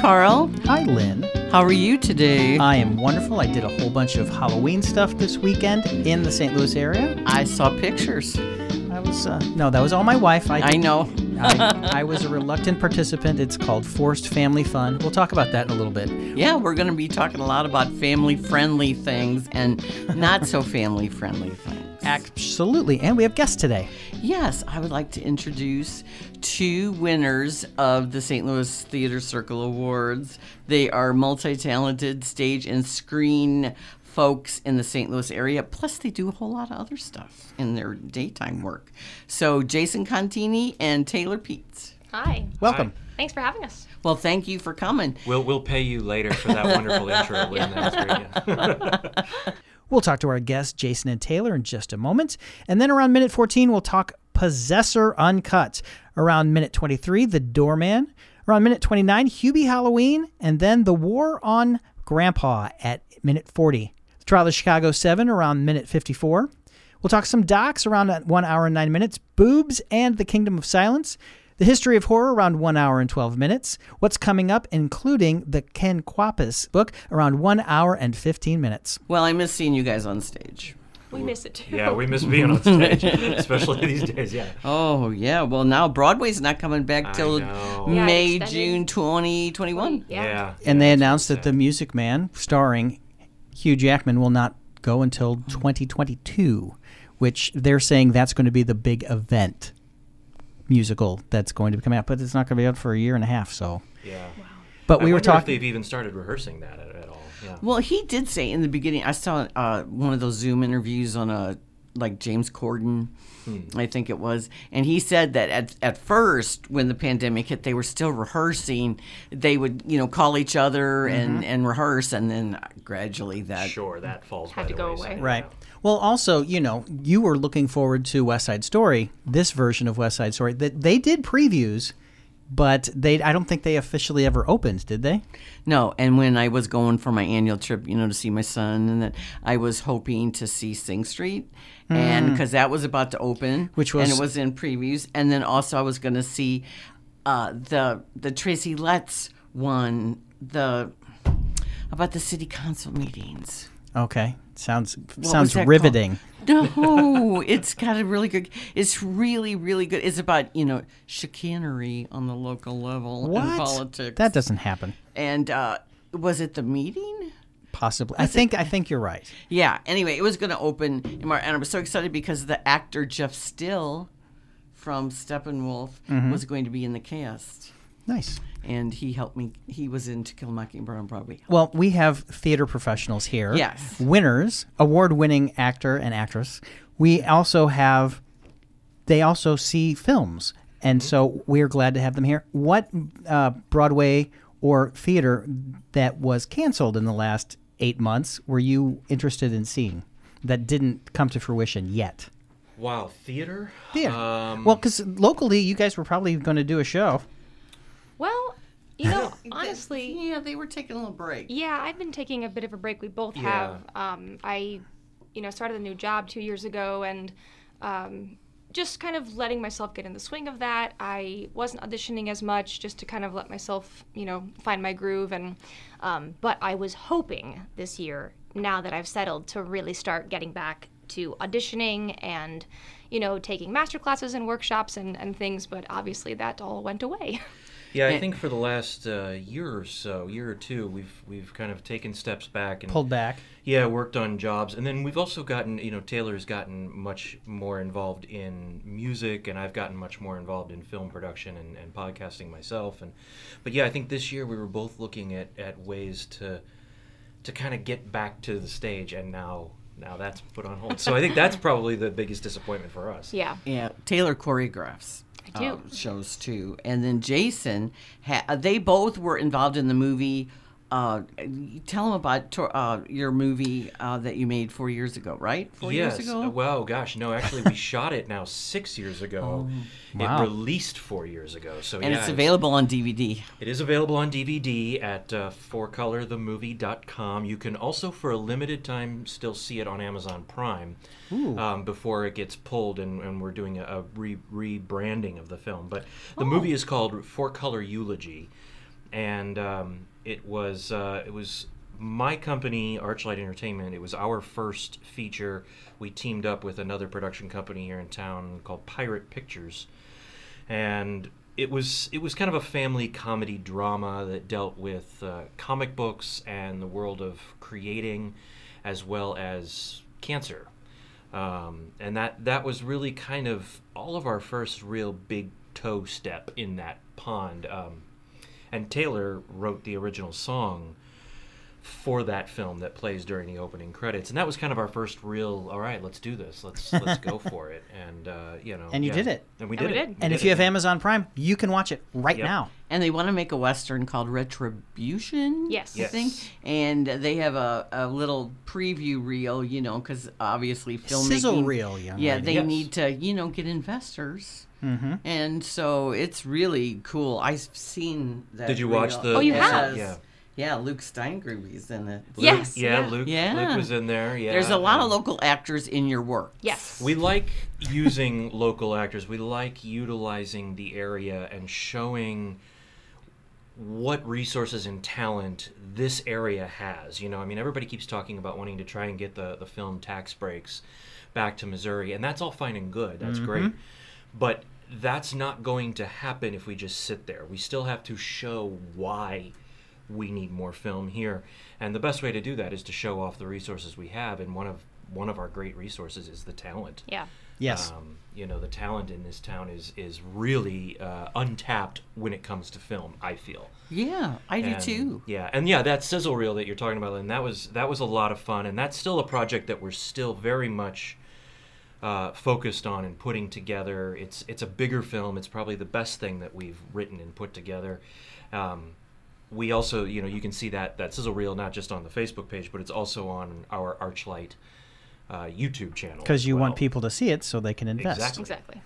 Carl. Hi, Lynn. How are you today? I am wonderful. I did a whole bunch of Halloween stuff this weekend in the St. Louis area. I saw pictures. I was, uh, no, that was all my wife. I, I know. I, I was a reluctant participant. It's called forced family fun. We'll talk about that in a little bit. Yeah, we're going to be talking a lot about family friendly things and not so family friendly things. Absolutely. And we have guests today. Yes, I would like to introduce two winners of the St. Louis Theater Circle Awards. They are multi talented stage and screen folks in the St. Louis area. Plus, they do a whole lot of other stuff in their daytime work. So, Jason Contini and Taylor Pietz. Hi. Welcome. Thanks for having us. Well, thank you for coming. We'll we'll pay you later for that wonderful intro, Lynn. That great. Yeah. We'll talk to our guests, Jason and Taylor, in just a moment. And then around minute 14, we'll talk Possessor Uncut. Around minute 23, The Doorman. Around minute 29, Hubie Halloween. And then The War on Grandpa at minute 40. The Trial of Chicago 7 around minute 54. We'll talk some docs around 1 hour and 9 minutes. Boobs and The Kingdom of Silence. The history of horror around 1 hour and 12 minutes. What's coming up, including the Ken Kwapis book, around 1 hour and 15 minutes. Well, I miss seeing you guys on stage. We miss it too. yeah, we miss being on stage, especially these days. Yeah. Oh, yeah. Well, now Broadway's not coming back till know. Yeah, May. June 2021. Yeah. Yeah. And they announced that the Music Man, starring Hugh Jackman, will not go until 2022, which they're saying that's going to be the big event musical that's going to be coming out, but it's not going to be out for a year and a half. So, Yeah. but I we were wonder if talking. they've even started rehearsing that at, at all. Yeah. Well, he did say in the beginning. I saw uh, one of those Zoom interviews on a like James Corden, I think it was, and he said that at at first when the pandemic hit, they were still rehearsing. They would you know call each other and mm-hmm. and rehearse, and then gradually that Sure, that falls. Had by to the go away. Right. Well, also, you know, you were looking forward to West Side Story, this version of West Side Story. That they did previews, but they I don't think they officially ever opened, did they? No, and when I was going for my annual trip, you know, to see my son, and that I was hoping to see Sing Street, and because that was about to open, Hmm. Which and was- it was in previews, and then also I was going to see uh, the the Tracy Letts one, the about the city council meetings. Okay. Sounds What sounds was riveting. No, it's got a really good. It's really, really good. It's about you know chicanery on the local level in What? politics. That doesn't happen. and uh, was it the meeting? Possibly. I think I think you're right. Yeah. Anyway, it was going to open and I was so excited because the actor Jeff Still from Steppenwolf Mm-hmm. was going to be in the cast, Nice. and he helped me. He was in To Kill a Mockingbird on Broadway. Well, we have theater professionals here. Yes. Winners, award winning actor and actress. We also have, they also see films. And so we're glad to have them here. What uh, Broadway or theater that was canceled in the last eight months were you interested in seeing that didn't come to fruition yet? Wow, theater. Theater. Um, well, because locally, you guys were probably going to do a show. Well, you know, honestly, yeah, they were taking a little break. yeah, I've been taking a bit of a break. We both Yeah. have. Um, I, you know, started a new job two years ago, and um, just kind of letting myself get in the swing of that. I wasn't auditioning as much, just to kind of let myself, you know, find my groove. And um, but I was hoping this year, now that I've settled, to really start getting back to auditioning and, you know, taking master classes and workshops and, and things. But obviously, that all went away. yeah, I think for the last uh, year or so, year or two, we've we've kind of taken steps back and Pulled back. Yeah, worked on jobs, and then we've also gotten, you know, Taylor's gotten much more involved in music, and I've gotten much more involved in film production and, and podcasting myself. And but yeah, I think this year we were both looking at, at ways to to kind of get back to the stage, and now now that's put on hold. So I think that's probably the biggest disappointment for us. yeah. Yeah, Taylor choreographs. Uh, shows too, and then Jason. Ha- they both were involved in the movie. Uh, tell them about to- uh, your movie uh, that you made four years ago, right? Four yes. years ago. uh, Wow, gosh, no, actually, we shot it now six years ago. wow. It released four years ago. So and yeah, it's available on DVD. It is available on DVD at uh, fourcolorthemovie.com. You can also, for a limited time, still see it on Amazon Prime um, before it gets pulled, and, and we're doing a, a re- rebranding of the film. But the movie is called Four Color Eulogy. and um, it was uh, it was my company, Archlight Entertainment. It was our first feature. We teamed up with another production company here in town called Pirate Pictures, and it was it was kind of a family comedy drama that dealt with uh, comic books and the world of creating, as well as cancer. Um, and that that was really kind of all of our first real big toe step in that pond. Um, and Taylor wrote the original song for that film that plays during the opening credits, and that was kind of our first real. All right, let's do this. Let's let's go for it. And uh, you know, And you yeah. did it. And we And did we it. did. And did if you it. have Amazon Prime, you can watch it right Yep. now. And they want to make a western called Retribution. Yes. I Yes. think. And they have a, a little preview reel, you know, because obviously filmmaking. Sizzle reel, young Yeah, lady. they Yes. need to, you know, get investors. Mm-hmm. And so it's really cool. I've seen that. Did you watch the? Oh, you Yes. have? Yeah. Yeah, Luke Steingruby's in it. Luke- Yes, Yeah, yeah. Luke. Yeah. Luke was in there. Yeah. There's a lot of local actors in your work. Yes. We like using local actors. We like utilizing the area and showing what resources and talent this area has. You know, I mean, everybody keeps talking about wanting to try and get the, the film tax breaks back to Missouri, and that's all fine and good. That's great. But that's not going to happen if we just sit there. We still have to show why we need more film here. And the best way to do that is to show off the resources we have, and one of one of our great resources is the talent. yeah. Yes. Um, you know, the talent in this town is is really uh, untapped when it comes to film. I feel. Yeah, I do And, too. Yeah, and yeah, that sizzle reel that you're talking about, and that was that was a lot of fun, and that's still a project that we're still very much uh, focused on and putting together. It's it's a bigger film. It's probably the best thing that we've written and put together. Um, we also, you know, you can see that that sizzle reel not just on the Facebook page, but it's also on our Archlight uh, YouTube channel. Because as you want people to see it so they can invest. Exactly. Exactly.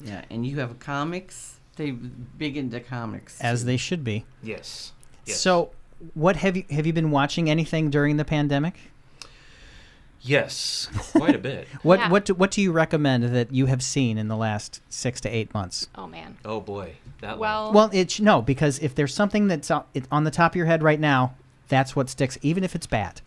Yeah, and you have comics. They big into comics. As too. they should be. Yes. yes. So, what have you have you been watching anything during the pandemic? Yes, quite a bit. What Yeah. what do, what do you recommend that you have seen in the last six to eight months? Oh man. Oh boy, that Well. Well, it's no because if there's something that's on, on the top of your head right now, that's what sticks, even if it's bad.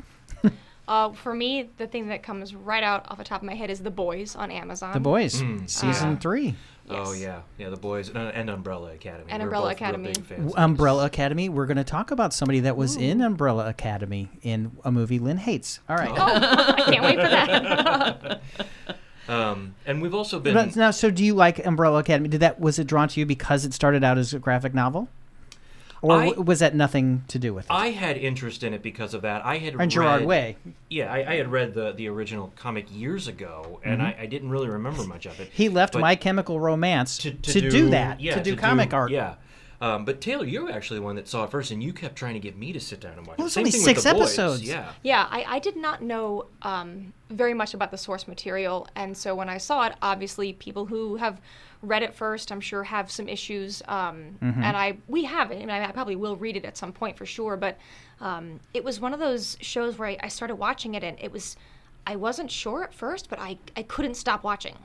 Uh, for me, the thing that comes right out off the top of my head is The Boys on Amazon. The Boys, Mm. season Uh, three, Oh Yes. yeah, yeah. The boys and, and Umbrella Academy. And We're Umbrella Academy. big fans of Umbrella. Academy. We're going to talk about somebody that was in Umbrella Academy in a movie Lynn hates. All right. Oh, I can't wait for that. Um, and we've also been. But now, so do you like Umbrella Academy? Did that was it drawn to you because it started out as a graphic novel, or I- w- was that nothing to do with it? I had interest in it because of that. I had and read, Gerard Way. Yeah, I, I had read the the original comic years ago, and I, I didn't really remember much of it. Mm-hmm. He left But My Chemical Romance to, to, to, do, that, yeah, to do comic art. Yeah. Um, but Taylor, you're actually the one that saw it first, and you kept trying to get me to sit down and watch Well, it. it's Same only thing six with the boys. episodes. Yeah. yeah, I, I did not know um, very much about the source material, and so when I saw it, obviously people who have read it first, I'm sure, have some issues. Um, Mm-hmm. And I we have it. I mean, I probably will read it at some point for sure. But um, it was one of those shows where I, I started watching it, and it was I wasn't sure at first, but I I couldn't stop watching.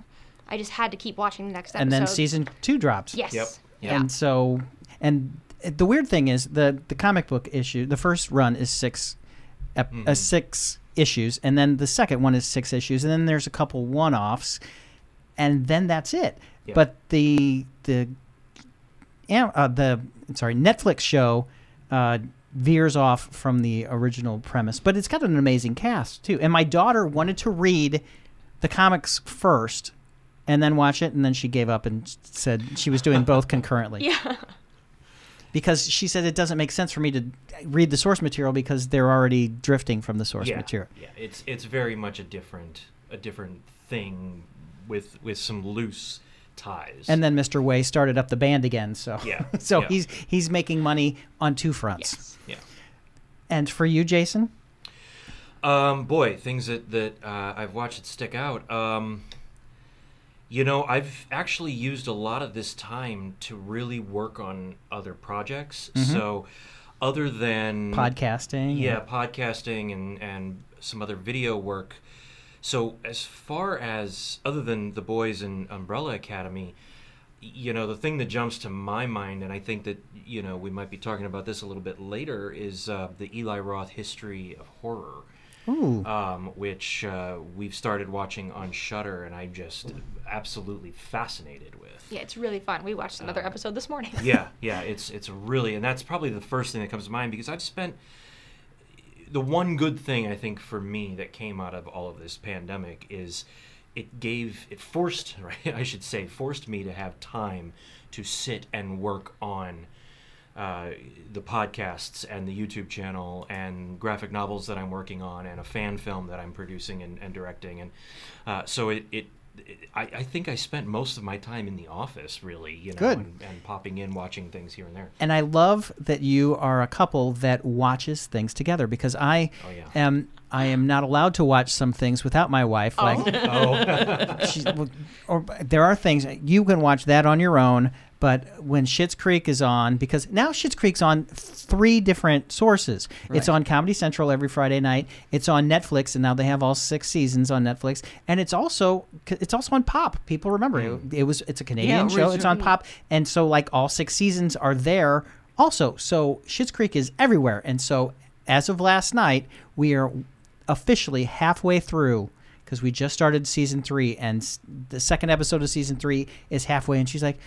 I just had to keep watching the next episode. and then season two dropped. Yes. Yep. Yeah. And so, and the weird thing is the the comic book issue. The first run is six, ep- uh, six issues, and then the second one is six issues, and then there's a couple one offs, and then that's it. Yeah. But the the uh, the sorry Netflix show uh, veers off from the original premise, but it's got an amazing cast too. And my daughter wanted to read the comics first and then watch it, and then she gave up and said she was doing both concurrently. Yeah. Because she said it doesn't make sense for me to read the source material because they're already drifting from the source yeah. material. Yeah. It's it's very much a different a different thing with with some loose ties. And then Mr. Way started up the band again, so Yeah, so yeah. he's he's making money on two fronts. Yes. yeah. And for you, Jason, Um, boy, things that that uh, I've watched that stick out. Um, you know, I've actually used a lot of this time to really work on other projects. So, other than podcasting, yeah, podcasting and and some other video work. So, as far as other than the boys in Umbrella Academy, you know, the thing that jumps to my mind, and I think that you know we might be talking about this a little bit later, is uh, the Eli Roth history of horror. Ooh. Um, which uh, we've started watching on Shudder, and I'm just absolutely fascinated with. Yeah, it's really fun. We watched another episode this morning. yeah, yeah, it's it's really, and that's probably the first thing that comes to mind because I've spent the one good thing I think for me that came out of all of this pandemic is it gave it forced right I should say forced me to have time to sit and work on uh, the podcasts and the YouTube channel and graphic novels that I'm working on and a fan film that I'm producing and, and directing. And uh, so it, it I, I think I spent most of my time in the office, really, you know. And, and popping in, watching things here and there. And I love that you are a couple that watches things together because I Oh, yeah. am I am not allowed to watch some things without my wife. Like Oh, oh. she's, well, or there are things you can watch that on your own, but when Schitt's Creek is on, because now Schitt's Creek's on three different sources. It's on Comedy Central every Friday night. It's on Netflix, and now they have all six seasons on Netflix. And it's also it's also on Pop. People remember it, mm. it was it's a Canadian show. It's on Pop, and so like all six seasons are there also. So Schitt's Creek is everywhere, and so as of last night, we are officially halfway through because we just started season three, and the second episode of season three is halfway, and she's like.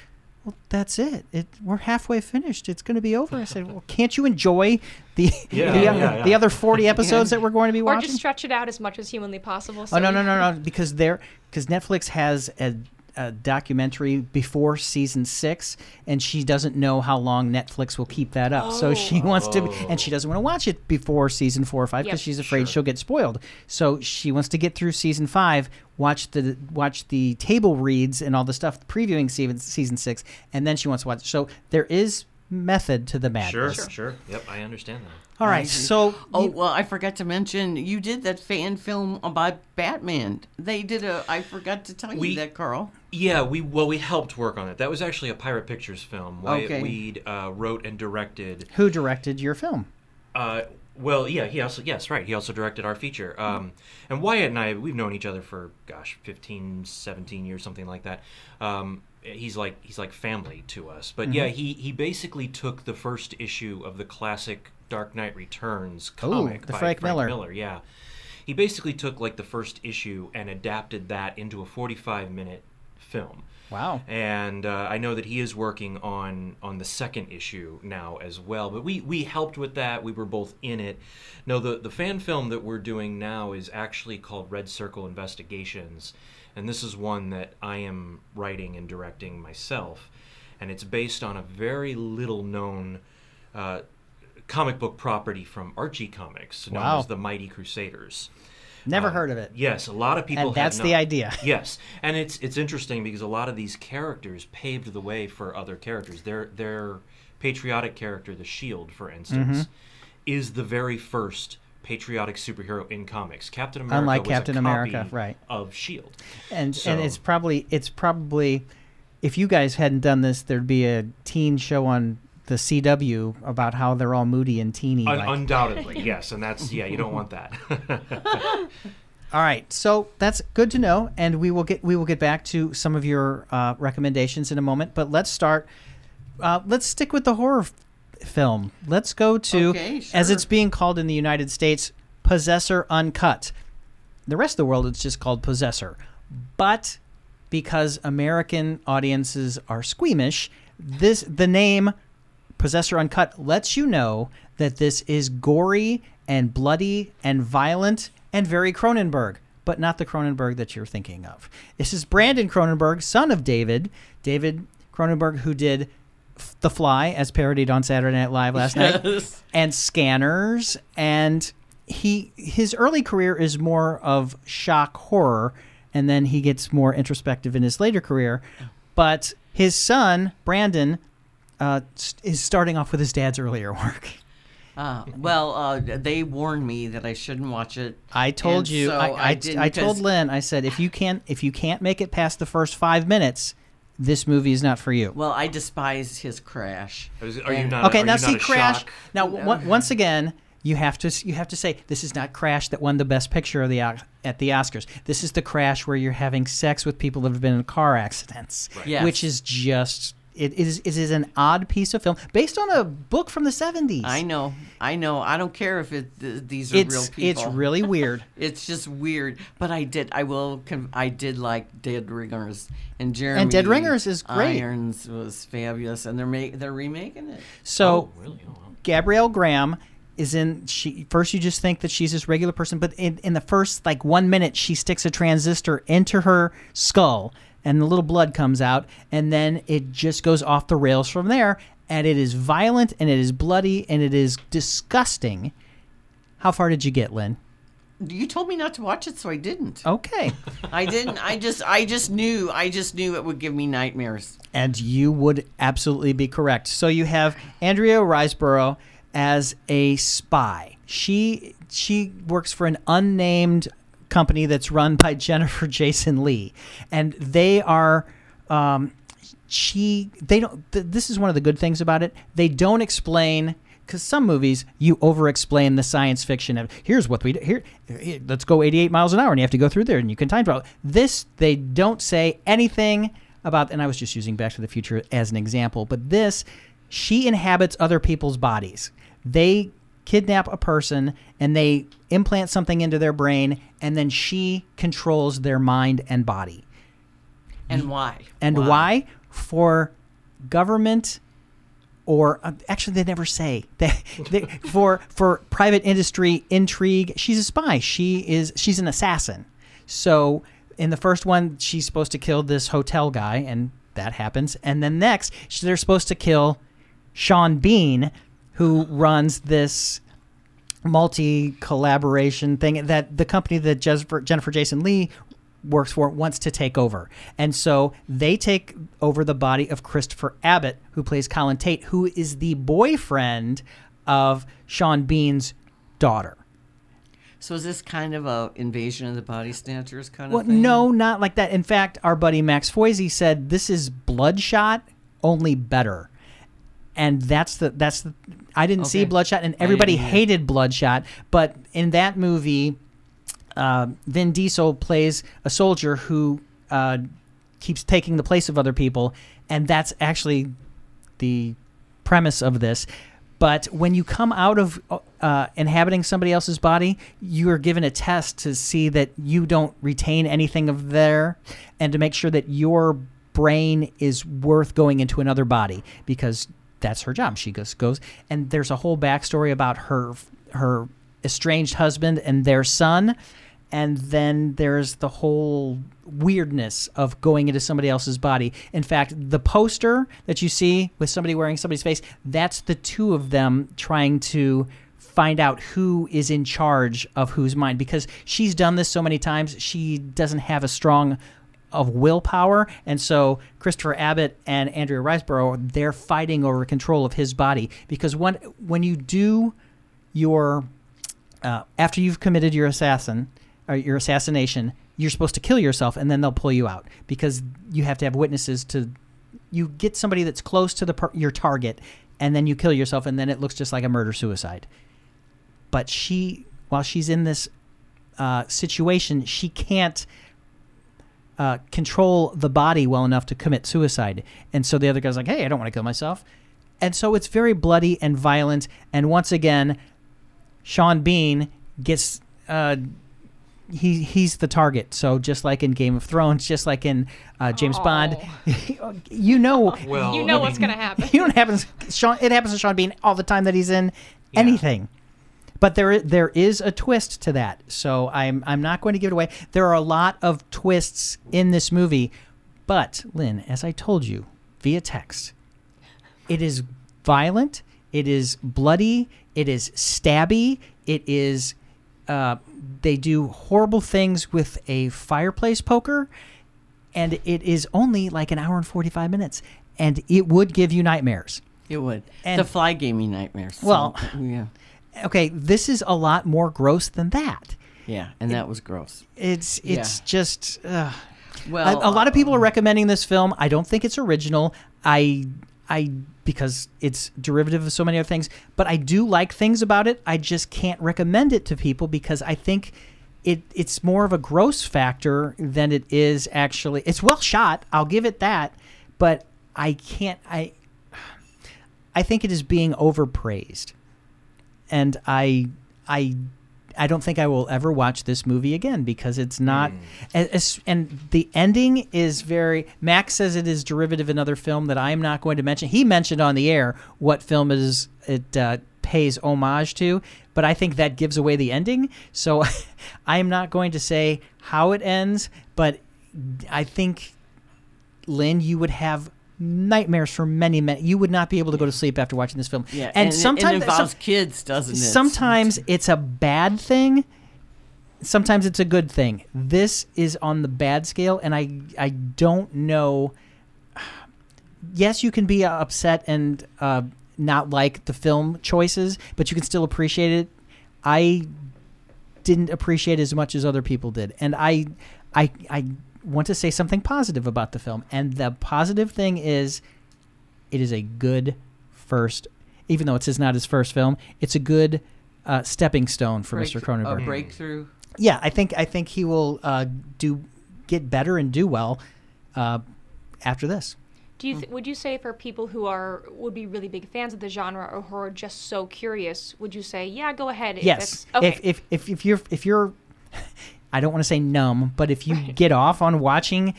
Well, that's it. It we're halfway finished. It's going to be over. I said, "Well, can't you enjoy the Yeah, the, uh, yeah, other, yeah. the other forty episodes that we're going to be Or watching?" Or just stretch it out as much as humanly possible. Oh so no no no no! Because they're because Netflix has a, a documentary before season six, and she doesn't know how long Netflix will keep that up. So she oh. wants to, oh. and she doesn't want to watch it before season four or five because Yep. she's afraid Sure. she'll get spoiled. So she wants to get through season five, watch the watch the table reads and all the stuff previewing season season six, and then she wants to watch. So there is method to the sure, madness. sure, Yep, I understand that. All I so Oh you- well, I forgot to mention you did that fan film about Batman. They did a. I forgot to tell We- you that, Carl. Yeah, we well we helped work on it. That was actually a Pirate Pictures film. Wyatt Okay. Weed uh, wrote and directed. who directed your film? Uh, well, yeah, he also yes, right. He also directed our feature. Um, and Wyatt and I, we've known each other for gosh, 15, 17 years, something like that. Um, he's like he's like family to us. But yeah, he he basically took the first issue of the classic Dark Knight Returns Ooh, comic the by Frank Miller. Miller. Yeah, he basically took like the first issue and adapted that into a forty-five minute film Wow. and uh, I know that he is working on on the second issue now as well. But we we helped with that. We were both in it. No, the the fan film that we're doing now is actually called Red Circle Investigations, and this is one that I am writing and directing myself, and it's based on a very little known. Uh, comic book property from Archie Comics known Wow. as the Mighty Crusaders. Never Um, heard of it. Yes, a lot of people And have that's the idea. Yes, and it's it's interesting because a lot of these characters paved the way for other characters. Their their patriotic character, the Shield, for instance, Mm-hmm. is the very first patriotic superhero in comics. Captain America Unlike Captain America, right. of Shield. and So- and it's probably it's probably if you guys hadn't done this, there'd be a teen show on the CW about how they're all moody and teeny. Un- like. undoubtedly, yes, and that's yeah, you don't want that. all right, so that's good to know, and we will get we will get back to some of your uh, recommendations in a moment. But let's start. Uh, let's stick with the horror film. Let's go to Okay, as it's being called in the United States, Possessor Uncut. The rest of the world, it's just called Possessor. But because American audiences are squeamish, this the name Possessor Uncut lets you know that this is gory and bloody and violent and very Cronenberg, but not the Cronenberg that you're thinking of. This is Brandon Cronenberg, son of David. David Cronenberg, who did The Fly, as parodied on Saturday Night Live last night and scanners. And he his early career is more of shock horror and then he gets more introspective in his later career. But his son brandon uh, is starting off with his dad's earlier work. Uh, well, uh, they warned me that I shouldn't watch it. i told you. so I, I, didn't I told lynn i said if you can't if you can't make it past the first five minutes this movie is not for you Well, I despise his crash. Is- Are you not? okay are now you see a crash shock? now w- once again You have to you have to say this is not Crash that won the best picture of the at the Oscars. This is the Crash where you're having sex with people that have been in car accidents, Yes. which is just it is it is an odd piece of film based on a book from the 70s. I know, I know. I don't care if it th- these are real people. it's really weird. It's just weird, but I did. I will. Con- I did like Dead Ringers, and Jeremy. And Dead Ringers is great. Irons was fabulous, and they're ma- they're remaking it. So Oh, really? Oh. Gabrielle Graham is in she first you just think that she's this regular person but in, in the first like one minute she sticks a transistor into her skull and the little blood comes out and then it just goes off the rails from there and it is violent and it is bloody and it is disgusting how far did you get lynn You told me not to watch it, so I didn't. okay I didn't. I just. I just knew. I just knew it would give me nightmares. And you would absolutely be correct. So you have Andrea Riseborough as a spy. She she works for an unnamed company that's run by Jennifer Jason Lee, and they are. Um, she they don't. Th- this is one of the good things about it. They don't explain. Because some movies you over-explain the science fiction of here's what we do here, here let's go 88 miles an hour and you have to go through there and you can time travel. This they don't say anything about and I was just using Back to the Future as an example, but this she inhabits other people's bodies. They kidnap a person and they implant something into their brain and then she controls their mind and body. And why? And why? For government or uh, actually they never say they, they for for private industry intrigue she's a spy she is she's an assassin so in the first one she's supposed to kill this hotel guy and that happens and then next they're supposed to kill Sean Bean who runs this multi collaboration thing that the company that Jennifer, Jennifer Jason Lee works for wants to take over. And so they take over the body of Christopher Abbott, who plays Colin Tate, who is the boyfriend of Sean Bean's daughter. So is this kind of a invasion of the body snatchers kind Well, of thing? no, not like that. In fact, our buddy Max Foizey said this is Bloodshot, only better. And that's the that's the I didn't see Bloodshot, and everybody hated Bloodshot. But in that movie, uh, Vin Diesel plays a soldier who uh, keeps taking the place of other people, and that's actually the premise of this. But when you come out of uh, inhabiting somebody else's body, you are given a test to see that you don't retain anything of there, and to make sure that your brain is worth going into another body because that's her job. She goes goes, and there's a whole backstory about her her estranged husband and their son, and then there's the whole weirdness of going into somebody else's body. In fact, the poster that you see with somebody wearing somebody's face, that's the two of them trying to find out who is in charge of whose mind because she's done this so many times, she doesn't have a strong of willpower and so Christopher Abbott and Andrea Riseborough they're fighting over control of his body because when when you do your uh, after you've committed your assassin or your assassination, you're supposed to kill yourself, and then they'll pull you out because you have to have witnesses to. You get somebody that's close to the your target, and then you kill yourself, and then it looks just like a murder suicide. But she, while she's in this uh, situation, she can't uh, control the body well enough to commit suicide. And so the other guy's like, "Hey, I don't want to kill myself." And so it's very bloody and violent. And once again, Sean Bean gets uh, he he's the target. So just like in Game of Thrones, just like in uh, James Bond, you know, Well, You know I what's gonna happen. you know what happens. Sean, it happens to Sean Bean all the time that he's in Yeah. anything. But there there is a twist to that. So I'm I'm not going to give it away. There are a lot of twists in this movie, but Lynn, as I told you via text, it is violent. It is bloody. It is stabby. It is. Uh, they do horrible things with a fireplace poker, and it is only like an hour and forty five minutes, and it would give you nightmares. It would. And- the fly gave me nightmares. so, Well- yeah, Okay, this is a lot more gross than that. yeah, and that was gross. It's it's Yeah. just. Uh, Well, a, a lot of people are recommending this film. I don't think it's original. I I because it's derivative of so many other things, but I do like things about it. I just can't recommend it to people because I think it it's more of a gross factor than it is actually. It's well shot. I'll give it that, but I can't. I I think it is being overpraised, and I I I don't think I will ever watch this movie again because it's not. as- as- and the ending is very. Max says it is derivative of another film that I am not going to mention. He mentioned on the air what film it is it uh, pays homage to, but I think that gives away the ending. So I am not going to say how it ends, but I think Lynn, you would have nightmares for many, many. You would not be able to go to sleep after watching this film. Yeah, and, it- sometimes it involves some- kids, doesn't it? sometimes it's a bad thing sometimes it's a good thing this is on the bad scale and i i don't know yes you can be uh, upset and uh, not like the film choices but you can still appreciate it i didn't appreciate it as much as other people did and i i i want to say something positive about the film and the positive thing is it is a good first even though it's not his first film it's a good uh, stepping stone for Break- mr cronenberg A breakthrough. yeah i think i think he will uh, do get better and do well uh, after this Do you th- would you say for people who are would be really big fans of the genre or who are just so curious, would you say, yeah, go ahead? yes that's- Okay. if, if if if you're if you're I don't want to say numb, but if you get off on watching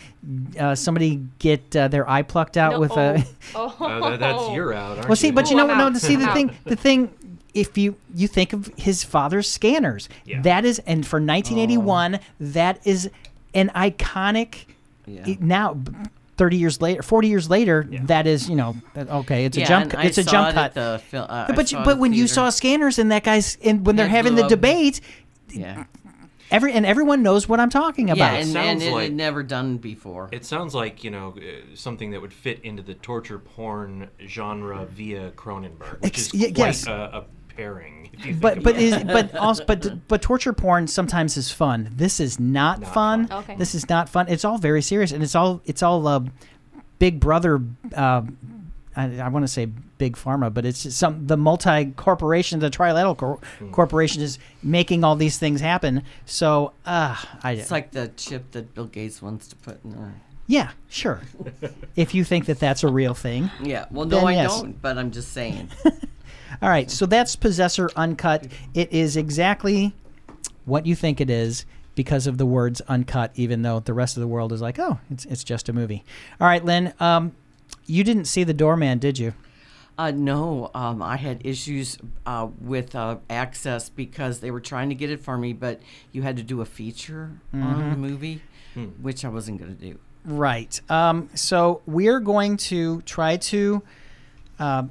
uh, somebody get uh, their eye plucked out No, with a oh, oh. Uh, that, that's you're out. Aren't Well, see, you? but you know, I'm no. To see the thing, the thing, if you you think of his father's scanners, Yeah. that is, and for 1981, that is an iconic. Yeah. now, 30 years later, 40 years later, Yeah. that is, you know, that- okay, it's a jump, and it's a saw jump it cut. the fil- uh, but you, but at when the you saw scanners and that guy's, and when they're Head having blew the up. debate, yeah, every and everyone knows what I'm talking about. yeah, and, Sounds and it like- had never done before. It sounds like you know uh, something that would fit into the torture porn genre via Cronenberg, which Ex- is y- quite yes. a, a pairing. If you think but but it. is but also but but torture porn sometimes is fun. This is not, Not fun. fun. Okay. This is not fun. It's all very serious and it's all it's all uh, Big Brother. Uh, I, I want to say Big Pharma, but it's some the multi corporation, the Trilateral cor- Hmm. Corporation is making all these things happen. So uh, I It's like the chip that Bill Gates wants to put in there. yeah sure. if you think that that's a real thing. Yeah, well, no, I yes. don't, but I'm just saying. All right, so that's Possessor Uncut. It is exactly what you think it is because of the words uncut, even though the rest of the world is like, oh, it's, it's just a movie. All right, Lynn, um, you didn't see The Doorman, did you? Uh, no, um, I had issues uh, with uh, access because they were trying to get it for me, but you had to do a feature on the movie, which I wasn't going to do. Right. Um, so we're going to try to uh,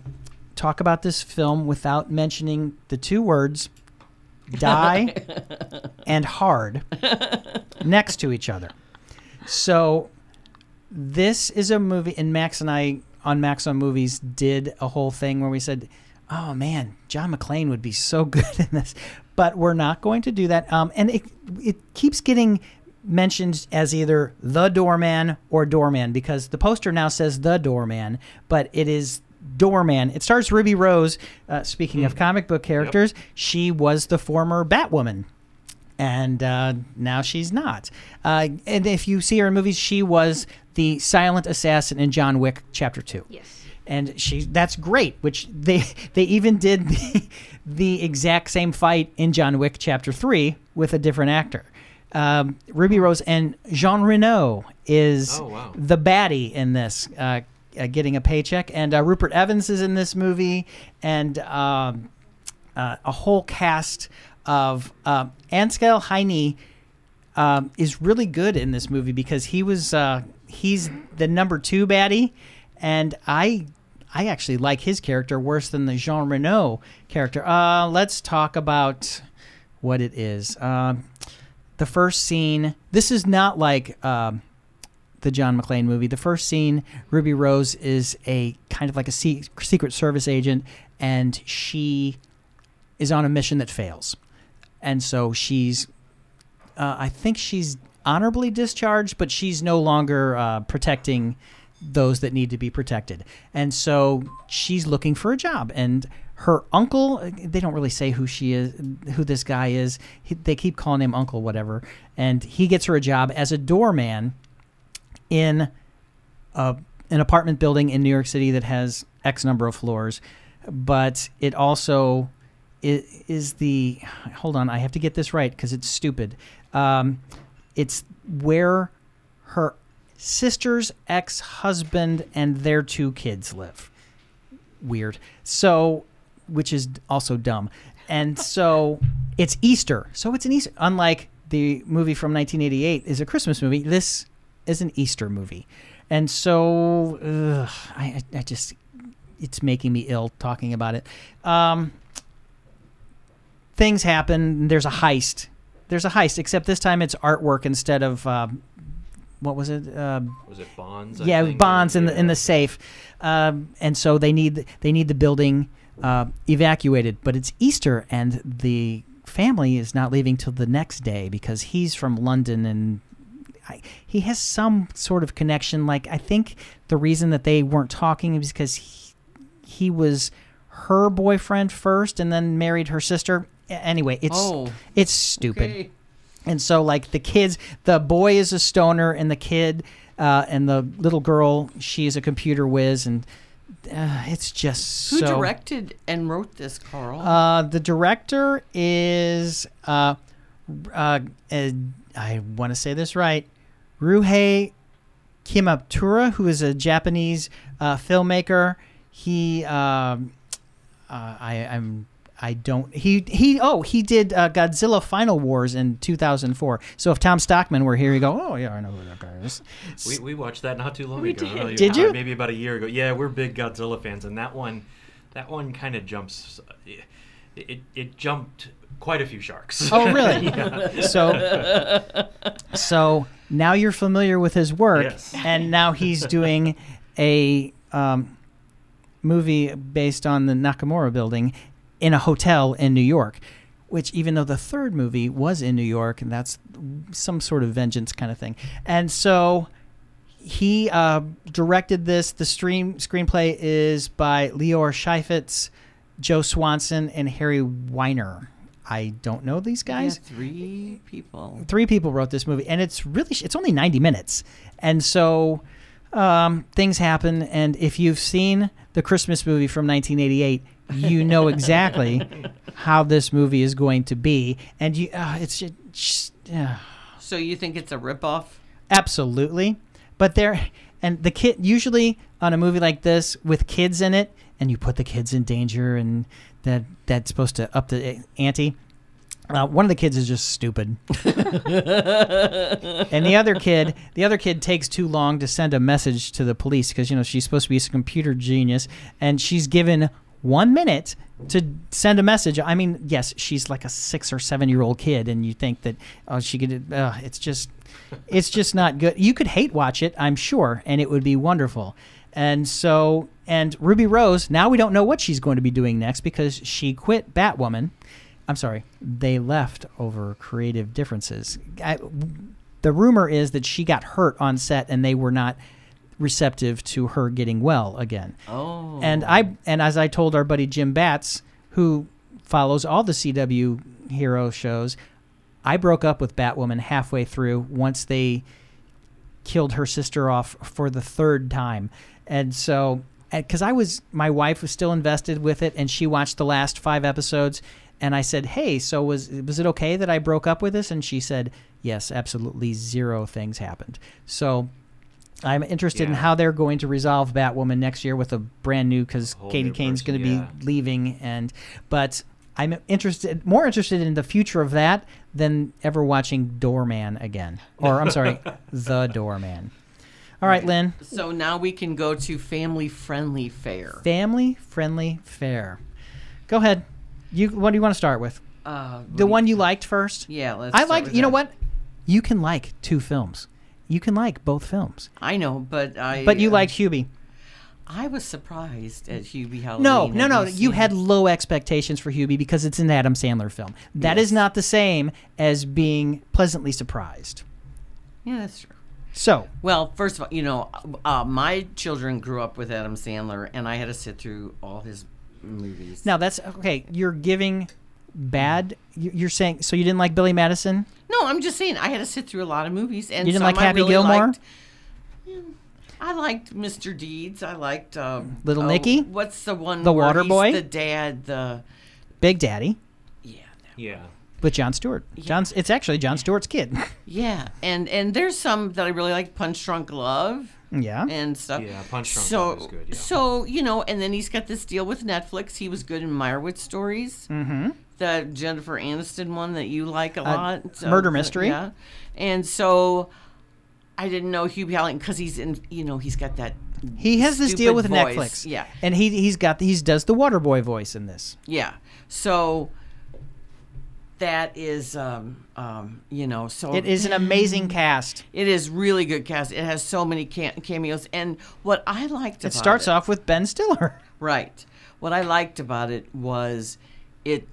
talk about this film without mentioning the two words die and hard next to each other. So this is a movie, and Max and I on Max on Movies did a whole thing where we said, "Oh man, John McClane would be so good in this," but we're not going to do that. Um, and it it keeps getting mentioned as either the doorman or doorman because the poster now says the doorman, but it is doorman. It stars Ruby Rose. Uh, speaking of comic book characters, she was the former Batwoman and uh, now she's not. Uh, and if you see her in movies, she was the silent assassin in John Wick Chapter Two. yes. And she that's great. Which they they even did the, the exact same fight in John Wick Chapter Three with a different actor. Um, Ruby Rose and Jean Reno is Oh, wow. the baddie in this, uh, uh, getting a paycheck, and uh, Rupert Evans is in this movie, and um, uh, a whole cast of uh, Aksel Hennie um, is really good in this movie because he was uh, he's the number two baddie, and I I actually like his character worse than the Jean Reno character. Uh, let's talk about what it is. Um, the first scene. This is not like. Um, the John McClane movie. The first scene, Ruby Rose is a kind of like a Secret Service agent, and she is on a mission that fails. And so she's, uh, I think she's honorably discharged, but she's no longer uh, protecting those that need to be protected. And so she's looking for a job and her uncle they don't really say who she is who this guy is he, they keep calling him uncle whatever and he gets her a job as a doorman in a, an apartment building in New York City that has X number of floors, but it also is, is the hold on, I have to get this right because it's stupid. Um, it's where her sister's ex husband and their two kids live. Weird. So, which is also dumb. And so it's Easter. So it's an Easter. Unlike the movie from 1988 is a Christmas movie, this is an Easter movie. And so ugh, I, I just, it's making me ill talking about it. Um, things happen. There's a heist. There's a heist, except this time it's artwork instead of um, what was it? Uh, Was it bonds? I yeah, think, bonds or- in the in the safe, um, and so they need they need the building uh, evacuated. But it's Easter, and the family is not leaving till the next day because he's from London and. I, he has some sort of connection. Like I think the reason that they weren't talking is because he, he was her boyfriend first, and then married her sister. Anyway, it's Oh, it's stupid. okay. And so, like the kids, the boy is a stoner, and the kid, uh, and the little girl, she is a computer whiz, and uh, it's just so. Who so. directed and wrote this, Carl? Uh, the director is, uh, uh, uh, I want to say this right, Ryuhei Kitamura, who is a Japanese uh, filmmaker. He, um, uh, I, I'm. I don't. He he. Oh, he did uh, Godzilla Final Wars in 2004. So if Tom Stockman were here, he'd go, "Oh yeah, I know who that guy is." We, we watched that not too long We ago. did. Uh, Did you? Maybe about a year ago. Yeah, we're big Godzilla fans, and that one, that one kind of jumps. It, it it jumped quite a few sharks. Oh, really? So, so now you're familiar with his work, Yes. and now he's doing a um, movie based on the Nakamura building in a hotel in New York. Which, even though the third movie was in New York, and that's some sort of vengeance kind of thing, and so he uh, directed this. The stream screenplay is by Lior Chefetz, Joe Swanson, and Harry Weiner. I don't know these Yeah, guys three people. three people wrote this movie and it's really it's only 90 minutes and so um, things happen and if you've seen the christmas movie from 1988 you know exactly how this movie is going to be. And you uh, it's just, just uh, So you think it's a ripoff? absolutely. But there and the kid usually on a movie like this with kids in it and you put the kids in danger and that that's supposed to up the ante uh, one of the kids is just stupid. And the other kid the other kid takes too long to send a message to the police because you know she's supposed to be a computer genius and she's given one minute to send a message. I mean yes she's like a six or seven year old kid and you think that oh she could uh, it's just it's just not good. You could hate watch it i'm sure and it would be wonderful. And so and ruby rose now we don't know what she's going to be doing next because she quit batwoman. I'm sorry they left over creative differences. I, the rumor is that she got hurt on set and they were not receptive to her getting well again Oh. and I and as I told our buddy Jim Batts, who follows all the CW hero shows, I broke up with Batwoman halfway through once they killed her sister off for the third time, and so because I was my wife was still invested with it, and she watched the last five episodes. And I said, "Hey, so was was it okay that I broke up with this?" And she said, "Yes, absolutely zero things happened." So I'm interested in how they're going to resolve Batwoman next year with a brand new because Katie Kane's going to yeah. be leaving, and but I'm interested, more interested in the future of that than ever watching Doorman again, or I'm sorry, The Doorman. All right, Lynn, so now we can go to family friendly fare. family friendly fare. Go ahead. You what do you want to start with? Uh, The one you liked first. Yeah, let's. I start like. with You know what? You can like two films. You can like both films, I know, but I. but you uh, liked Hubie. I was surprised at Hubie Halloween. No, no, no. you had low expectations for Hubie because it's an Adam Sandler film. That is Yes. not the same as being pleasantly surprised. Yeah, that's true. So, Well, first of all, you know, uh, my children grew up with Adam Sandler, and I had to sit through all his movies. now that's okay. You're giving bad. You're saying so you didn't like Billy Madison? No, I'm just saying I had to sit through a lot of movies, and You didn't some like I Happy really Gilmore? liked. Yeah, I liked Mr. Deeds. I liked um, Little oh, Nicky? What's the one? The Water Boy? The dad. The Big Daddy yeah, Yeah. with John Stewart. John's. It's actually John Stewart's kid. yeah, and and there's some that I really like. Punch Drunk Love. yeah. and stuff. Yeah, Punch Drunk so, Love is good, yeah. So you know, and then he's got this deal with Netflix. He was good in Meyerowitz Stories, mm-hmm. The Jennifer Aniston one that you like a lot, So, Uh, Murder Mystery. Yeah, and so I didn't know Hugh Allen because he's in. You know, he's got that. He has this deal with voice. Netflix. Yeah, And he he's got he's does the Waterboy voice in this. yeah. So that is, um, um, you know, so It is an amazing cast. It is really good cast. It has so many cameos, and what I liked It starts it, off with Ben Stiller. Right. What I liked about it was it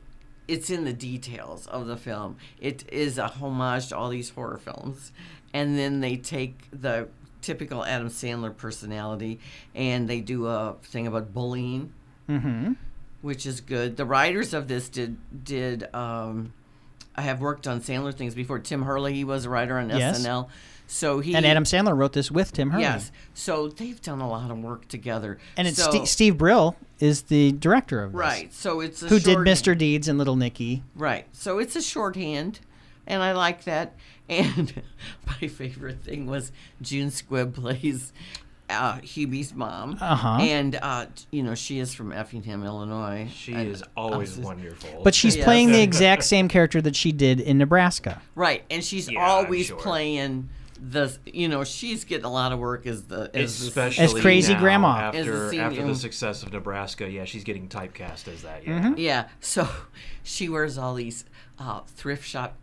it's in the details of the film. It is a homage to all these horror films. And then they take the typical Adam Sandler personality and they do a thing about bullying, Mm-hmm. which is good. The writers of this did did um I have worked on Sandler things before. Tim Herlihy, he was a writer on Yes. SNL. So he And Adam Sandler wrote this with Tim Herlihy. Yes. So they've done a lot of work together. And it's so, Ste Steve Brill is the director of this. Right. So it's a Who did Mr. Deeds and Little Nicky. Right. So it's a shorthand, and I like that. And my favorite thing was June Squibb plays uh, Hubie's mom. Uh-huh. And, uh, you know, she is from Effingham, Illinois. She And is always I wonderful. But she's Yes. playing the exact same character that she did in Nebraska. Right. And she's Yeah, always sure. playing the, you know, she's getting a lot of work as the, as the- especially As crazy grandma. As after senior. after the success of Nebraska. Yeah, she's getting typecast as that. Yeah. Mm-hmm. Yeah. So she wears all these uh, thrift shop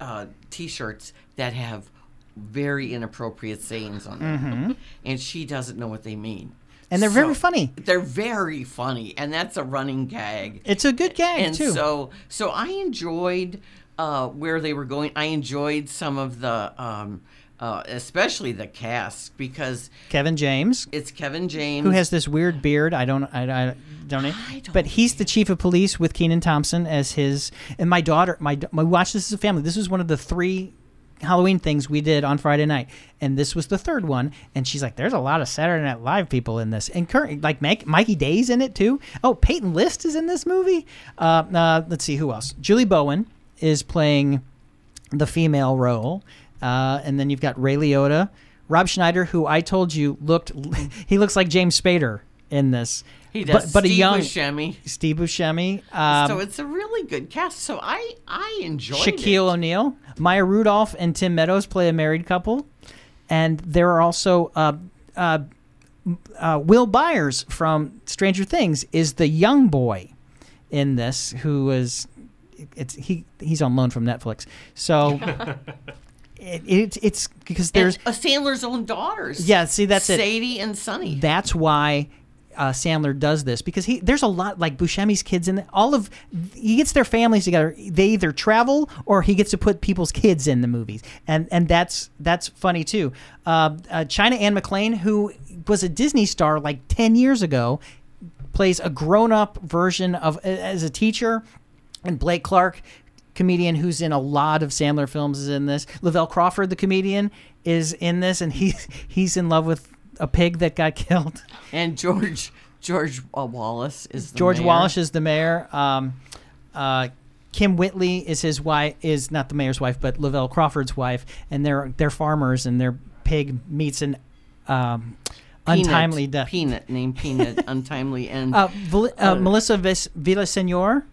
uh, T-shirts that have very inappropriate sayings on them, and she doesn't know what they mean. Mm-hmm. And they're very funny. They're very funny, and that's a running gag. It's a good gag, and too. so, so I enjoyed uh, where they were going. I enjoyed some of the, um, uh, especially the cast because Kevin James, it's Kevin James who has this weird beard. I don't, I, I don't, know. I don't but he's the chief of police with Kenan Thompson as his. And my daughter, my, my we watched this as a family. This was one of the three Halloween things we did on Friday night, and this was the third one. And she's like, "There's a lot of Saturday Night Live people in this, and current like Mike, Mikey Day's in it too. Oh, Peyton List is in this movie. Uh, uh, let's see who else. Julie Bowen is playing the female role, uh, and then you've got Ray Liotta, Rob Schneider, who I told you looked, he looks like James Spader in this. he does, but, but a young Buscemi. Steve Buscemi. Um, so it's a really good cast. So I I enjoyed it. Shaquille. O'Neal, Maya Rudolph, and Tim Meadows play a married couple, and there are also uh, uh, uh, Will Byers from Stranger Things is the young boy in this who was it's he he's on loan from Netflix, so it, it, it's because there's and, uh, Sandler's own daughters. Yeah, see, that's it. Sadie and Sonny. that's why uh, Sandler does this because he there's a lot like Buscemi's kids in all of he gets their families together. They either travel or he gets to put people's kids in the movies, and and that's that's funny too. Uh, uh, China Anne McClain, who was a Disney star like ten years ago, plays a grown up version of as a teacher, and Blake Clark. Comedian who's in a lot of Sandler films is in this. Lavelle Crawford, the comedian, is in this, and he's he's in love with a pig that got killed. and George George uh, Wallace is the George mayor. Wallace is the mayor. Um, uh, Kym Whitley is his wife. Is not the mayor's wife, but Lavelle Crawford's wife, and they're they're farmers, and their pig meets an um, Peanut, untimely death. Peanut named Peanut untimely end. Uh, Val- uh, Uh, Melissa Vis- Villasenor,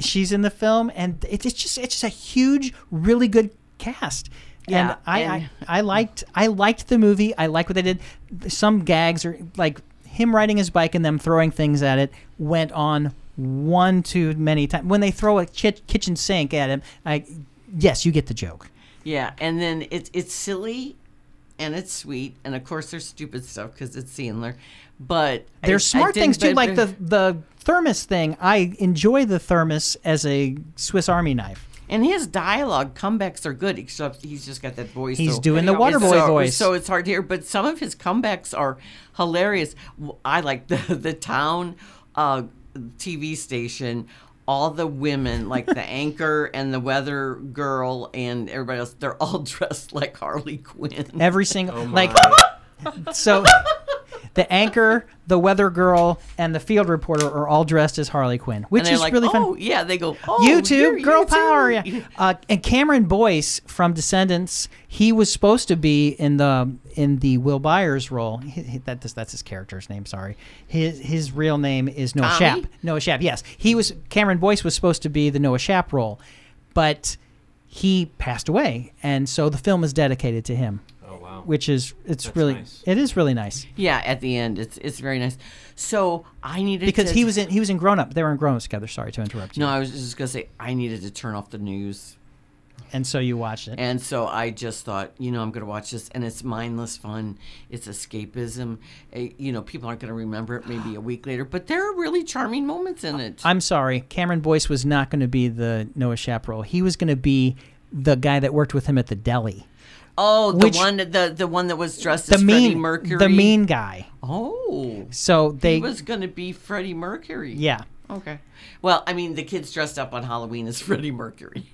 she's in the film, and it's, it's just it's just a huge, really good cast. Yeah, and I, and- I I liked I liked the movie. I like what they did. Some gags are like him riding his bike and them throwing things at it went on one too many times. When they throw a ki- kitchen sink at him, I yes, you get the joke. yeah, and then it's it's silly, and it's sweet, and of course there's stupid stuff because it's Sandler, but I- I There's smart didn't- things too, like the the thermos thing. I enjoy the thermos as a Swiss Army knife. And his dialogue comebacks are good, except he's just got that voice. He's so- doing the There you go. Waterboy so, voice. So it's hard to hear, but some of his comebacks are hilarious. I like the the town uh, TV station. All the women, like the anchor and the weather girl and everybody else, they're all dressed like Harley Quinn. Every single Oh like so the anchor, the weather girl, and the field reporter are all dressed as Harley Quinn, which is like, really oh fun. yeah, they go, oh, you too, girl you too." power. Yeah. Uh, and Cameron Boyce from Descendants, he was supposed to be in the in the Will Byers role. He, he- that, that's his character's name. Sorry, his his real name is Noah Tommy? Schnapp. Noah Schnapp. Yes, he was. Cameron Boyce was supposed to be the Noah Schnapp role, but he passed away, and so the film is dedicated to him, Oh wow. which is it's That's really nice. it is really nice Yeah, at the end, it's it's very nice. So I needed because to, he was in he was in Grown Up. They were in Grown Ups together. Sorry to interrupt you. No, I was just gonna say I needed to turn off the news, and so you watched it. and so I just thought, you know, I'm gonna watch this, and it's mindless fun. It's escapism. Eh, you know, people aren't gonna remember it maybe a week later, but there are really charming moments in it. I'm sorry, Cameron Boyce was not going to be the Noah Schnapp role. He was going to be the guy that worked with him at the deli. Oh, the which- one the the one that was dressed The as Freddie mean, Mercury. the mean guy. Oh, So they, he was gonna be Freddie Mercury. yeah, Okay. Well, I mean, the kids dressed up on Halloween as Freddie Mercury.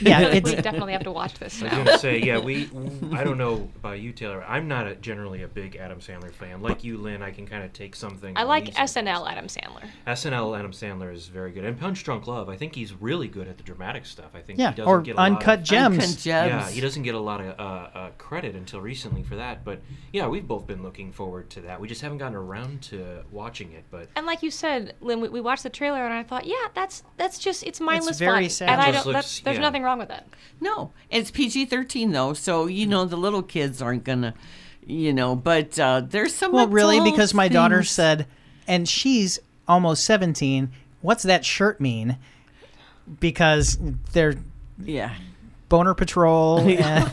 yeah. we definitely have to watch this I was gonna say, yeah, we. I don't know about you, Taylor. I'm not a, generally a big Adam Sandler fan. Like you, Lynn, I can kind of take something. I like leave something. SNL Adam Sandler. SNL Adam Sandler is very good, and Punch Drunk Love. I think he's really good at the dramatic stuff. I think yeah, he doesn't or get a lot Uncut of, Gems. Uncut Gems. Yeah, he doesn't get a lot of uh, uh, credit until recently for that. But yeah, we've both been looking forward to that. We just haven't gotten around to watching it. But And like you said, Lynn, we, we watched the trailer and I thought, yeah, that's that's just it's mindless it's very fun. sad. And I don't. looks- That's, there's yeah. nothing wrong with that. No, it's PG thirteen though, so you know the little kids aren't gonna, you know. But uh, there's some. well, really, adult because my daughter said, and she's almost 17. What's that shirt mean? Because they're Yeah, boner patrol. And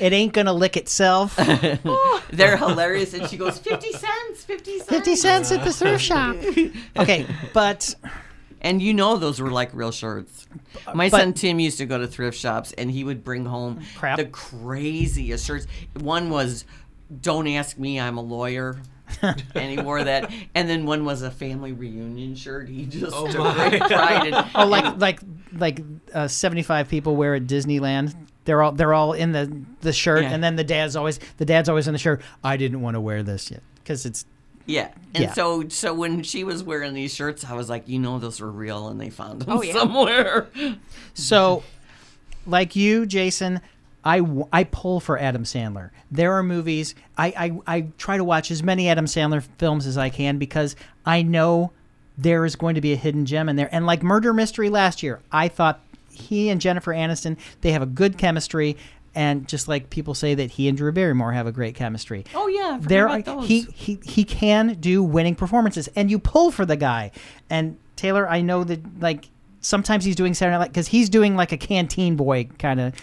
it ain't gonna lick itself. they're hilarious, and she goes fifty cents, fifty cents, 50 cents at the thrift shop. Okay, but And you know those were like real shirts. My But- son Tim used to go to thrift shops, and he would bring home Crap. the craziest shirts. One was "Don't ask me, I'm a lawyer." and he wore that, and then one was a family reunion shirt. He just Oh my. great pride. Oh, like like like uh, seventy five people wear at Disneyland. They're all they're all in the the shirt, Yeah. and then the dad's always the dad's always in the shirt. I didn't want to wear this yet because it's Yeah. And Yeah. so so when she was wearing these shirts, I was like, you know, those were real, and they found them Oh, yeah. somewhere. so. Like you, Jason, I, I pull for Adam Sandler. There are movies I, I I try to watch as many Adam Sandler films as I can because I know there is going to be a hidden gem in there. And like Murder Mystery last year, I thought he and Jennifer Aniston they have a good chemistry. And just like people say that he and Drew Barrymore have a great chemistry. Oh yeah, there about are, those. he he he can do winning performances and you pull for the guy and taylor i know that like sometimes he's doing saturday night because he's doing like a canteen boy kind of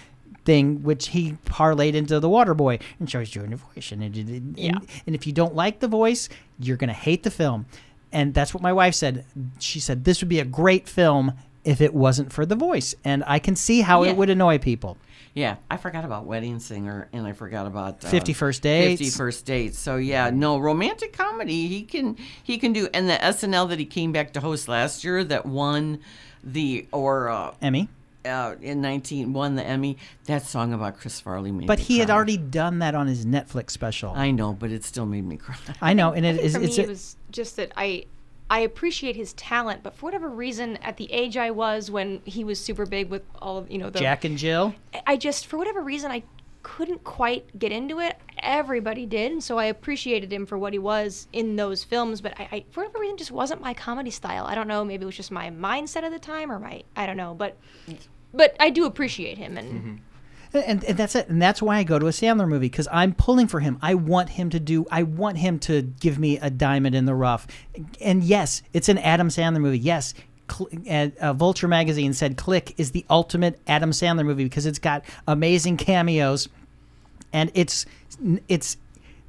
thing which he parlayed into the water boy and shows you in the voice and, and, and, Yeah. and if you don't like the voice you're gonna hate the film and that's what my wife said she said this would be a great film if it wasn't for the voice and i can see how Yeah. it would annoy people yeah, I forgot about Wedding Singer, and I forgot about uh, 50 First Dates. Fifty First Dates. So yeah, no romantic comedy. He can he can do, and the SNL that he came back to host last year that won the or uh, emmy uh, in nineteen won the Emmy. That song about Chris Farley made. but me he had already done that on his netflix special I know, but it still made me cry. I know, and it think is. for It's me, a, it was just that I I appreciate his talent, but for whatever reason, at the age I was when he was super big with all of you know the Jack and Jill. I just for whatever reason I couldn't quite get into it. Everybody did, and so I appreciated him for what he was in those films. But I, I for whatever reason, just wasn't my comedy style. I don't know. Maybe it was just my mindset at the time, or my I don't know. But but I do appreciate him, and mm-hmm. And, and that's it. And that's why I go to a Sandler movie because I'm pulling for him. I want him to do. I want him to give me a diamond in the rough. And yes, it's an Adam Sandler movie. Yes. Cl- uh, Vulture magazine said "Click" is the ultimate Adam Sandler movie because it's got amazing cameos, and it's it's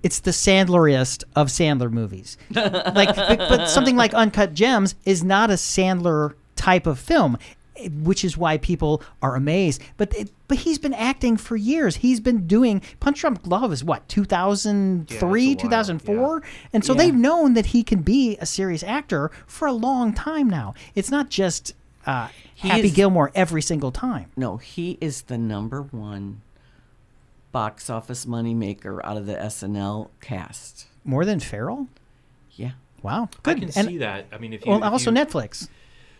it's the Sandleriest of Sandler movies. like, but, but something like Uncut Gems is not a Sandler type of film. which is why people are amazed. But it, but he's been acting for years. He's been doing Punch Drunk Love is what 2003, Yeah, it's a while, 2004, and so Yeah. they've known that he can be a serious actor for a long time now. It's not just uh, Happy is- Gilmore every single time. No, he is the number one box office moneymaker out of the SNL cast. More than Farrell. Yeah. Wow, Good. I good. can and, see that. I mean, if you well, if also you, Netflix.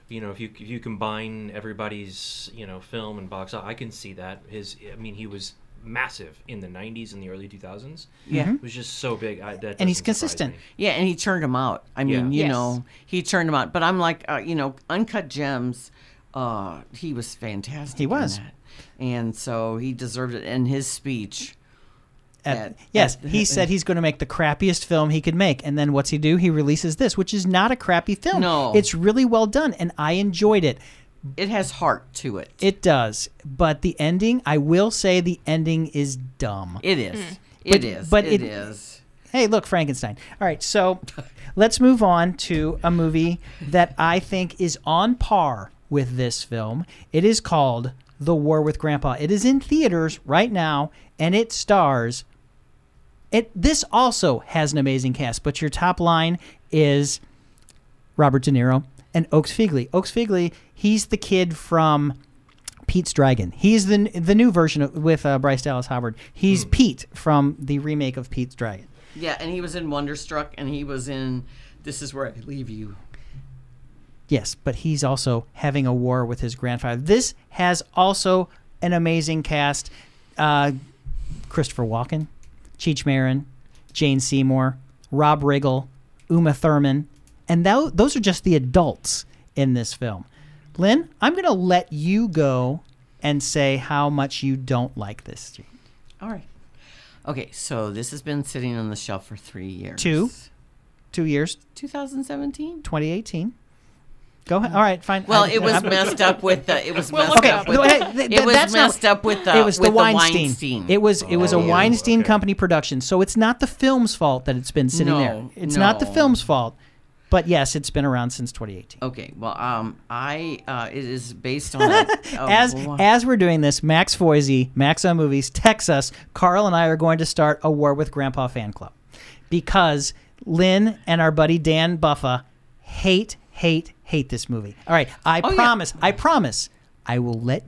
You know if you if you combine everybody's you know film and box, I can see that. His I mean, he was massive in the '90s and the early 2000s. Yeah. It was just so big. I, that And he's consistent. me. Yeah, and he turned them out. I mean, Yeah. you Yes. know, he turned them out. But I'm like, uh, you know, Uncut Gems, uh, he was fantastic. He in was. that. And so he deserved it. And his speech. At- at- yes, at- he said he's going to make the crappiest film he could make, and then what's he do? He releases this, which is not a crappy film. No. it's really well done, and I enjoyed it. It has heart to it. It does, but the ending, I will say, the ending is dumb. It is. Mm. But- is. but it it- is. Hey, look, Frankenstein. All right, so let's move on to a movie that I think is on par with this film. It is called The War with Grandpa. It is in theaters right now, and it stars. It this also has an amazing cast, but your top line is Robert De Niro and Oakes Fegley. Oakes Fegley, he's the kid from Pete's Dragon. He's the the new version of, with uh, Bryce Dallas Howard. He's Pete from the remake of Pete's Dragon. Yeah, and he was in Wonderstruck, and he was in This Is Where I Leave You. Yes, but he's also having a war with his grandfather. This has also an amazing cast: uh, Christopher Walken, Cheech Marin, Jane Seymour, Rob Riggle, Uma Thurman, and tho- those are just the adults in this film. Lynn, I'm going to let you go and say how much you don't like this. All right. Okay, so this has been sitting on the shelf for three years. Two. Two years, 2017. 2018. Go ahead. All right, fine. Well, I- it was I'm- messed up with the. It was messed look it up up. with. Okay, the- th- th- it was that's not- messed up with the. it was the Weinstein. Weinstein. It was it was a Oh, yeah. Weinstein Okay. company production, so it's not the film's fault that it's been sitting No, there. It's not the film's fault, but yes, it's been around since 2018. Okay, well, um, I uh, it is based on a, a as wa- as we're doing this, Max Foizey, Max on Movies, texts us. Carl and I are going to start a War with Grandpa fan club because Lynn and our buddy Dan Buffa hate, hate, hate this movie. All right, I Oh, yeah. promise, I promise, I will let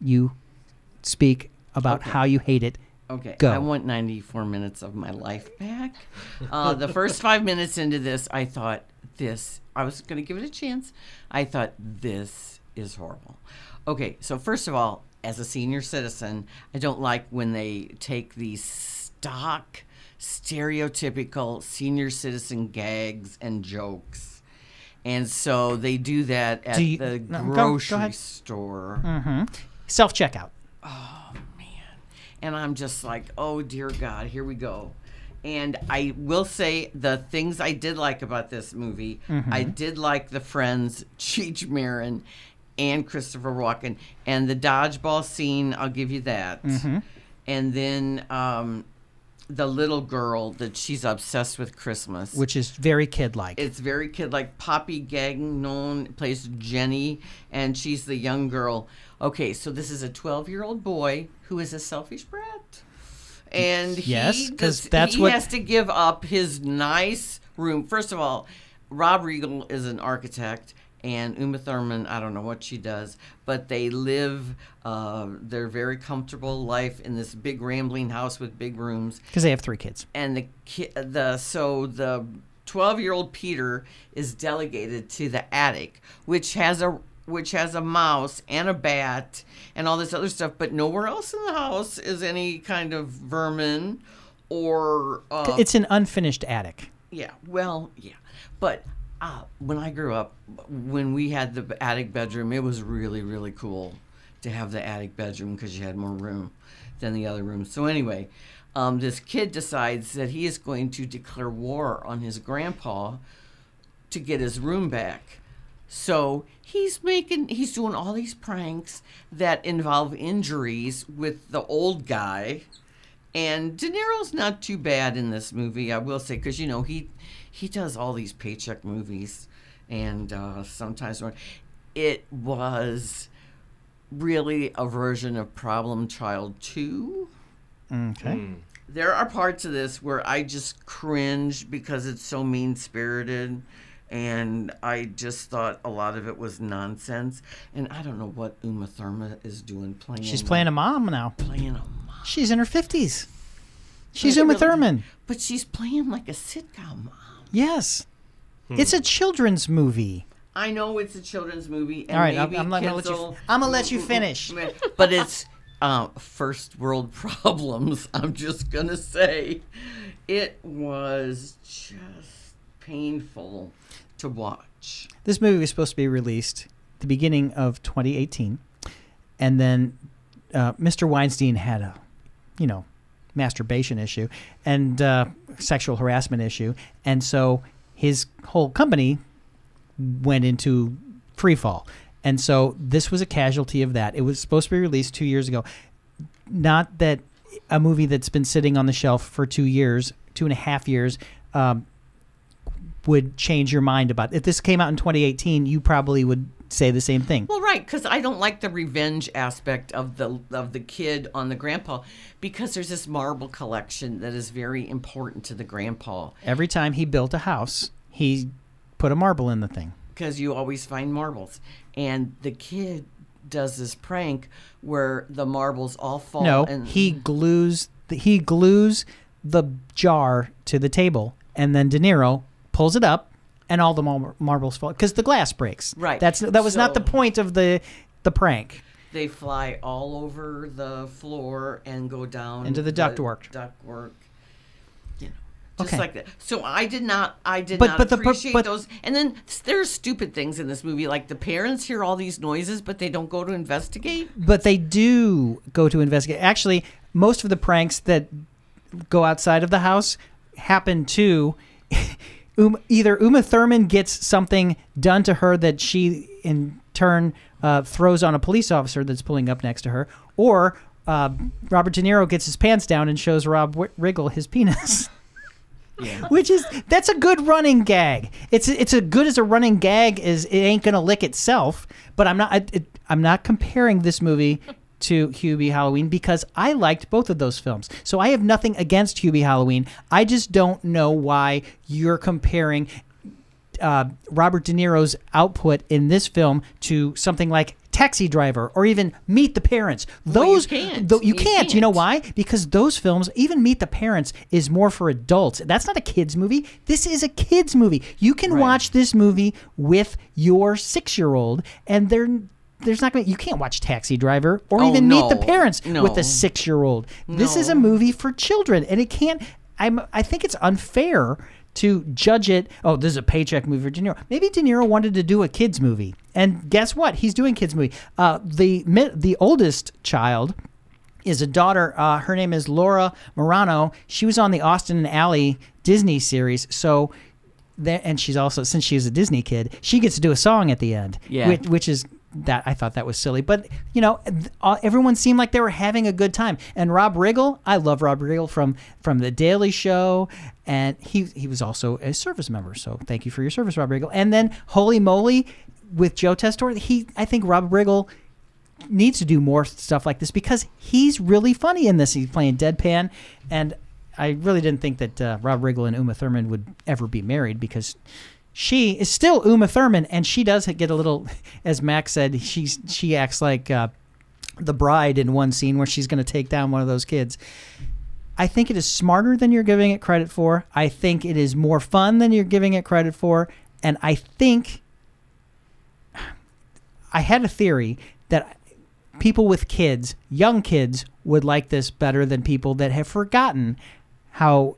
you speak about Okay. how you hate it. Okay, Go. I want 94 minutes of my life back. Uh, the first five minutes into this, I thought this. I was going to give it a chance. I thought this is horrible. Okay, so first of all, as a senior citizen, I don't like when they take these stock, stereotypical senior citizen gags and jokes. And so they do that at Do you- the no, go- go grocery store. Mm-hmm. Self checkout. Oh, man. And I'm just like, oh dear God, here we go. And I will say the things I did like about this movie, I mm-hmm. did like the friends Cheech Marin and Christopher Walken, and the dodgeball scene. I'll give you that. Mm-hmm. And then um, the little girl that she's obsessed with Christmas. which is very kid like. It's very kid like Poppy Gagnon plays Jenny, and she's the young girl. Okay, so this is a 12 year old boy who is a selfish brat. And yes, because that's he what- he has to give up his nice room. First of all, Rob Riggle is an architect, and Uma Thurman, I don't know what she does, but they live uh, their very comfortable life in this big rambling house with big rooms Because they have three kids. and the ki- the so the 12 year old Peter is delegated to the attic, which has a which has a mouse and a bat and all this other stuff, but nowhere else in the house is any kind of vermin or uh, it's an unfinished attic. yeah, well, yeah. But uh, when I grew up, when we had the attic bedroom, it was really, really cool to have the attic bedroom because you had more room than the other rooms. So, anyway, um, this kid decides that he is going to declare war on his grandpa to get his room back. So he's making, he's doing all these pranks that involve injuries with the old guy. And De Niro's not too bad in this movie, I will say, because you know he he does all these paycheck movies, and uh, sometimes when- it was really a version of Problem Child 2. Okay. There are parts of this where I just cringe because it's so mean spirited. And I just thought a lot of it was nonsense. And I don't know what Uma Thurman is doing playing. She's playing a mom now. playing a mom. She's in her 50s. She's But Uma really- Thurman. But she's playing like a sitcom mom. Yes. It's a children's movie. I know it's a children's movie. And All right, I'm, I'm not gonna let kids you. I'm gonna let you finish. but it's uh, first world problems. I'm just gonna say, it was just painful to watch. This movie was supposed to be released the beginning of 2018, and then uh, Mr. Weinstein had a, you know, masturbation issue and uh, sexual harassment issue, and so his whole company went into free fall. And so this was a casualty of that. It was supposed to be released two years ago. Not that a movie that's been sitting on the shelf for two years, two and a half years, um, would change your mind about. If this came out in 2018, you probably would say the same thing. Well, right, because I don't like the revenge aspect of the of the kid on the grandpa, because there's this marble collection that is very important to the grandpa. Every time he built a house, he put a marble in the thing. because you always find marbles. And the kid does this prank where the marbles all fall. No, and he glues the, he glues the jar to the table, and then De Niro pulls it up, and all the mar- marbles fall because the glass breaks. Right. That's that was not the point of the the prank. they fly all over the floor and go down Into the ductwork. Ductwork. You know, just Okay. like that. So I did not. I did But- not but the appreciate but- those. And then there's stupid things in this movie, like the parents hear all these noises, but they don't go to investigate. But they do go to investigate. Actually, most of the pranks that go outside of the house happen to um, either Uma Thurman gets something done to her that she in turn uh, throws on a police officer that's pulling up next to her, or uh, Robert De Niro gets his pants down and shows Rob w- Riggle his penis. Yeah. Which is that's a good running gag. It's it's as good as a running gag as it ain't gonna lick itself. But I'm not I, it, I'm not comparing this movie to Hubie Halloween because I liked both of those films. So I have nothing against Hubie Halloween. I just don't know why you're comparing uh, Robert De Niro's output in this film to something like Taxi Driver or even Meet the Parents. Well, you Those can't. tho- you, You can't. You know why? Because those films, even Meet the Parents, is more for adults. That's not a kids movie. This is a kids movie. You can Right. watch this movie with your six year old, and they're there's not going to you can't watch Taxi Driver or Oh, even Meet the. Parents No. with a six year old. This is a movie for children, and it can't. I'm. I think it's unfair to judge it. Oh, this is a paycheck movie for De Niro. Maybe De Niro wanted to do a kids movie, and guess what? He's doing kids movie. Uh, the the oldest child is a daughter. Uh, her name is Laura Marano. She was on the Austin and Ally Disney series. So, there, and she's also since she's a Disney kid, she gets to do a song at the end. Yeah. which, which is that I thought that was silly. But you know, uh, everyone seemed like they were having a good time. And Rob Riggle, I love Rob Riggle from from the Daily Show, and he he was also a service member. So thank you for your service, Rob Riggle. And then Holy Moly with Joe Tessitore, he I think Rob Riggle needs to do more stuff like this because he's really funny in this. He's playing deadpan, and I really didn't think that uh, Rob Riggle and Uma Thurman would ever be married because she is still Uma Thurman, and she does get a little, as Max said, she's she acts like uh, the bride in one scene where she's going to take down one of those kids. I think it is smarter than you're giving it credit for. I think it is more fun than you're giving it credit for, and I think I had a theory that people with kids, young kids, would like this better than people that have forgotten how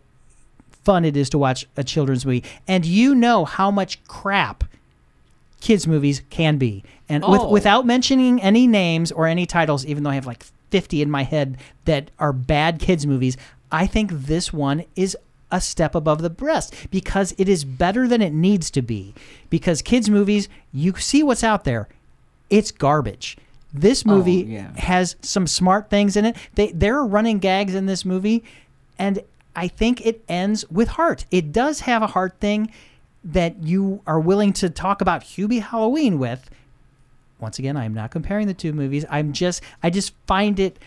fun it is to watch a children's movie. And you know how much crap kids movies can be. And with, Oh. without mentioning any names or any titles, even though I have like 50 in my head that are bad kids movies, I think this one is a step above the rest because it is better than it needs to be. Because kids movies, you see what's out there. It's garbage. This oh, movie yeah. has some smart things in it. They there are running gags in this movie and I think it ends with heart. It does have a heart thing that you are willing to talk about Hubie Halloween with, once again, I am not comparing the two movies. I'm just I just find it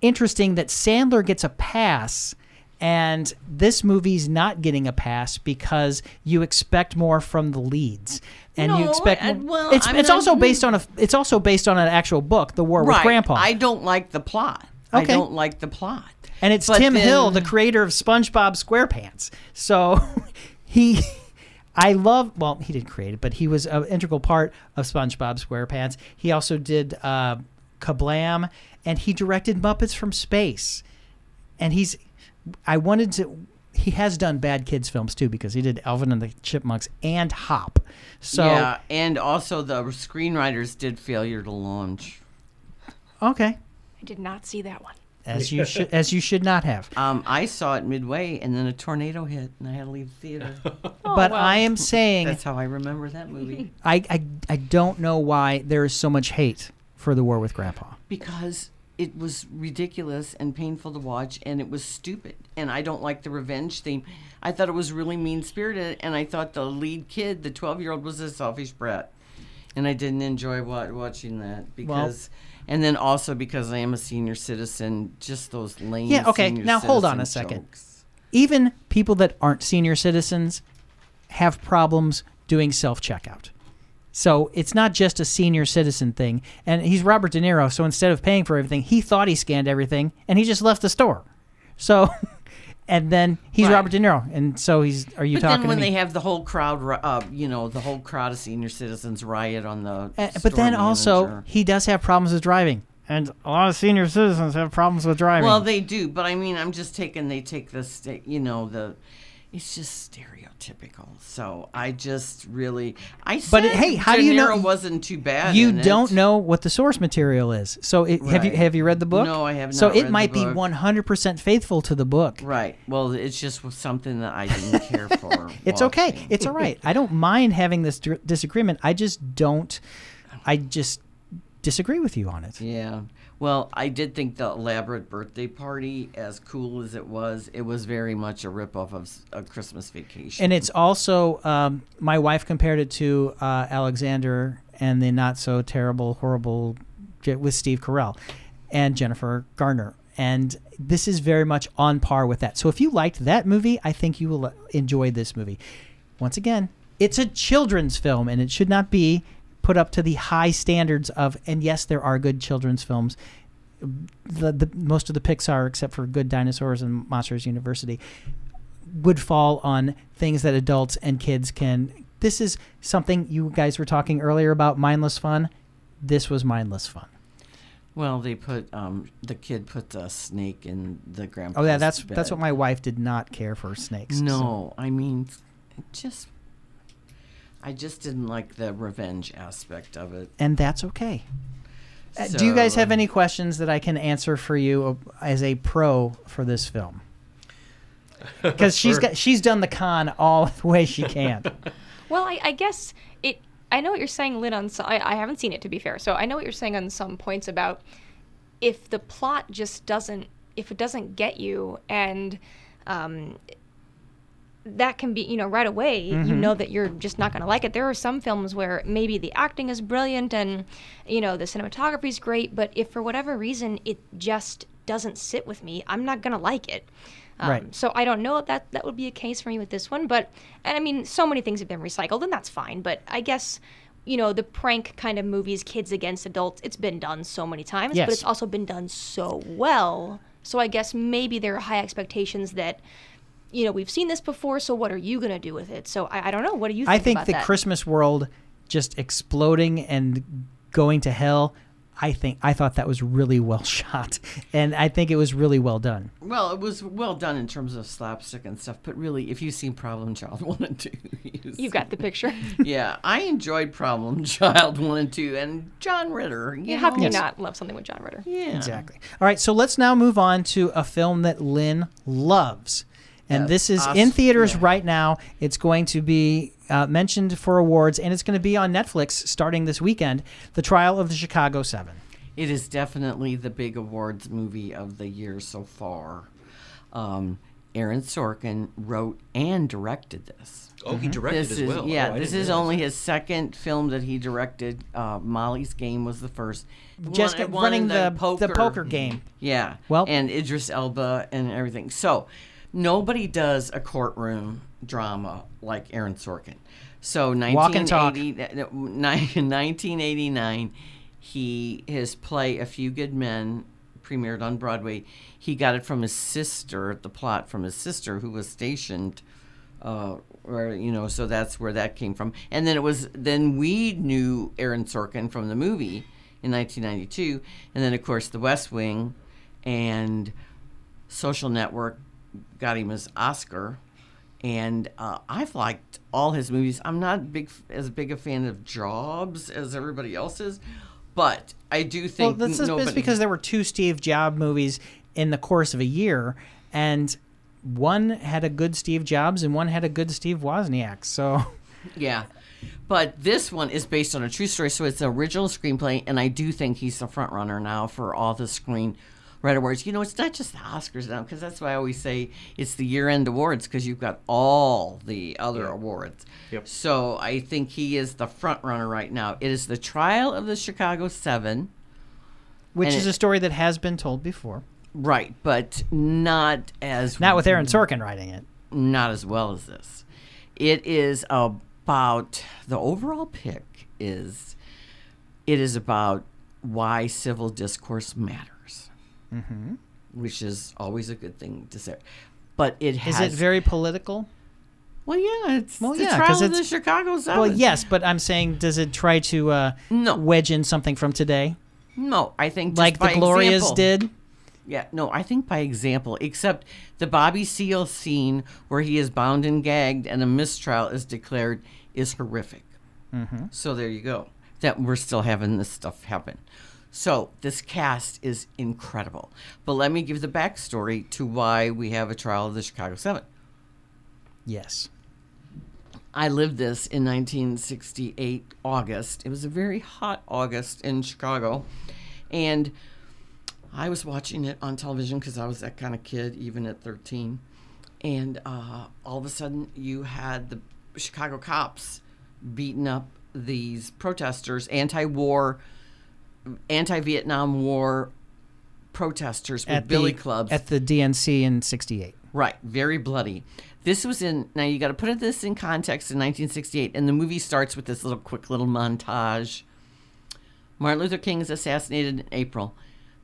interesting that Sandler gets a pass and this movie's not getting a pass because you expect more from the leads. And you No, expect I- more- well, it's I it's also I'm- based on a it's also based on an actual book, The War with. Grandpa. I don't like the plot. okay. I don't like the plot. And it's But Tim Hill, the creator of SpongeBob SquarePants. So he, I love. Well, he didn't create it, but he was an integral part of SpongeBob SquarePants. He also did uh, Kablam, and he directed Muppets from Space. And he's, I wanted to. He has done bad kids films too because he did Alvin and the Chipmunks and Hop. So yeah, and also the screenwriters did Failure to Launch. okay, I did not see that one. As you should as you should not have. Um, I saw it midway, and then a tornado hit, and I had to leave the theater. Oh, but well. I am saying That's how I remember that movie. I, I I don't know why there is so much hate for the war with Grandpa. because it was ridiculous and painful to watch and it was stupid and i don't like the revenge theme i thought it was really mean spirited and i thought the lead kid the 12 year old was a selfish brat and i didn't enjoy watching that because and then also because i am a senior citizen just those lame Yeah, okay, now hold on a second. jokes. Even people that aren't senior citizens have problems doing self checkout. So it's not just a senior citizen thing. And he's Robert De Niro, so instead of paying for everything, he thought he scanned everything and he just left the store. So, and then he's Right. Robert De Niro, and so he's. Are you but talking then when to me? they have the whole crowd uh, you know the whole crowd of senior citizens riot on the Uh, but store then also, manager. he does have problems with driving, and a lot of senior citizens have problems with driving. Well, they do, but I mean, I'm just taking. They take the, sta- you know, the. It's just stereotypical. So I just really, I said, But it- hey, how De do you know- Niro wasn't too bad. you don't know what the source material is. So it, have you have you read the book? No, I have not. So it might be 100% faithful to the book. Right. Well, it's just something that I didn't care for. It's okay. It's all right. I don't mind having this disagreement. I just don't. I just disagree with you on it. Yeah. Well, I did think the elaborate birthday party, as cool as it was, it was very much a ripoff of a Christmas Vacation. And it's also um, my wife compared it to uh, Alexander and the not so terrible, horrible with Steve Carell and Jennifer Garner. And this is very much on par with that. So if you liked that movie, I think you will uh, enjoy this movie. Once again, it's a children's film and it should not be put up to the high standards of and yes there are good children's films the, the most of the Pixar except for Good Dinosaurs and Monsters University would fall on things that adults and kids can. This is something you guys were talking earlier about mindless fun. This was mindless fun. well, they put um, the kid put the snake in the grandpa. Oh yeah, that's that's what my wife did not care for snakes. so- No, I mean, just I just didn't like the revenge aspect of it. and that's okay. Uh, Do you guys have any questions that I can answer for you uh, as a pro for this film? Because she's For- got she's done the con all the way she can. Well, I, I guess it. I know what you're saying, Lynn. On some, I, I haven't seen it to be fair, so I know what you're saying on some points about if the plot just doesn't, if it doesn't get you, and um, that can be, you know, right away, you know that you're just not going to like it. There are some films where maybe the acting is brilliant and, you know, the cinematography is great, but if for whatever reason it just doesn't sit with me, I'm not going to like it. Um, Right. So I don't know if that that would be a case for me with this one, but and I mean, so many things have been recycled, and that's fine. But I guess you know the prank kind of movies, kids against adults, it's been done so many times, Yes. but it's also been done so well. So I guess maybe there are high expectations that. You know, we've seen this before, so what are you going to do with it? So I, I don't know. What do you think I think about the that? Christmas world just exploding and going to hell. I think I thought that was really well shot, and I think it was really well done. Well, it was well done in terms of slapstick and stuff, but really, if you've seen Problem Child one and two, you You've got the picture. yeah, I enjoyed Problem Child one and two, and John Ritter. You yeah, how can know, you not love something with John Ritter? Yeah, Exactly. All right, so let's now move on to a film that Lynn loves. And Yes, this is Os- in theaters yeah. right now. It's going to be uh, mentioned for awards, and it's going to be on Netflix starting this weekend. The Trial of the Chicago Seven. It is definitely the big awards movie of the year so far. Um, Aaron Sorkin wrote and directed this. Oh, he directed This as is well. yeah. Oh, this is only that. his second film that he directed. Uh, Molly's Game was the first. Just One- one running in the the poker game. Yeah. Well- and Idris Elba and everything. So nobody does a courtroom drama like Aaron Sorkin. So Walk and talk. 1980 uh, 1989, he his play A Few Good Men premiered on Broadway. He got it from his sister, the plot from his sister who was stationed uh, or you know, so that's where that came from. And then it was then we knew Aaron Sorkin from the movie in 1992, and then of course The West Wing and Social Network got him his Oscar. And uh, I've liked all his movies. I'm not big as big a fan of Jobs as everybody else is, but I do think Well, this is nobody, because there were two Steve Jobs movies in the course of a year, and one had a good Steve Jobs and one had a good Steve Wozniak. So Yeah. But this one is based on a true story, so it's an original screenplay, and I do think he's the front runner now for all the screen writer awards. You know, it's not just the Oscars now, because that's why I always say it's the year end awards, because you've got all the other awards. Yep. So I think he is the front runner right now. It is the trial of the Chicago Seven. which is it- a story that has been told before, Right, but not as not with Aaron Sorkin writing it. not as well as this. It is about the overall pick is it is about why civil discourse matters, mm-hmm. which is always a good thing to say. But it has Is it very political? well, yeah, it's Well, the yeah, trial 'cause of the Chicago Seven. Well, yes, but I'm saying, does it try to uh, No. wedge in something from today, no, I think just like the Glorias example. did? Yeah, no, I think by example, except the Bobby Seale scene where he is bound and gagged and a mistrial is declared is horrific. Mm-hmm. So there you go. That we're still having this stuff happen. So this cast is incredible. But let me give the backstory to why we have a trial of the Chicago Seven. Yes. I lived this in 1968 August. It was a very hot August in Chicago, and I was watching it on television because I was that kind of kid, even at 13. And uh, all of a sudden, you had the Chicago cops beating up these protesters, anti-war, anti-Vietnam War protesters with At billy the, clubs. at the DNC in '68. Right, very bloody. This was in now you got to put this in context in 1968 and the movie starts with this little quick little montage. Martin Luther King is assassinated in April.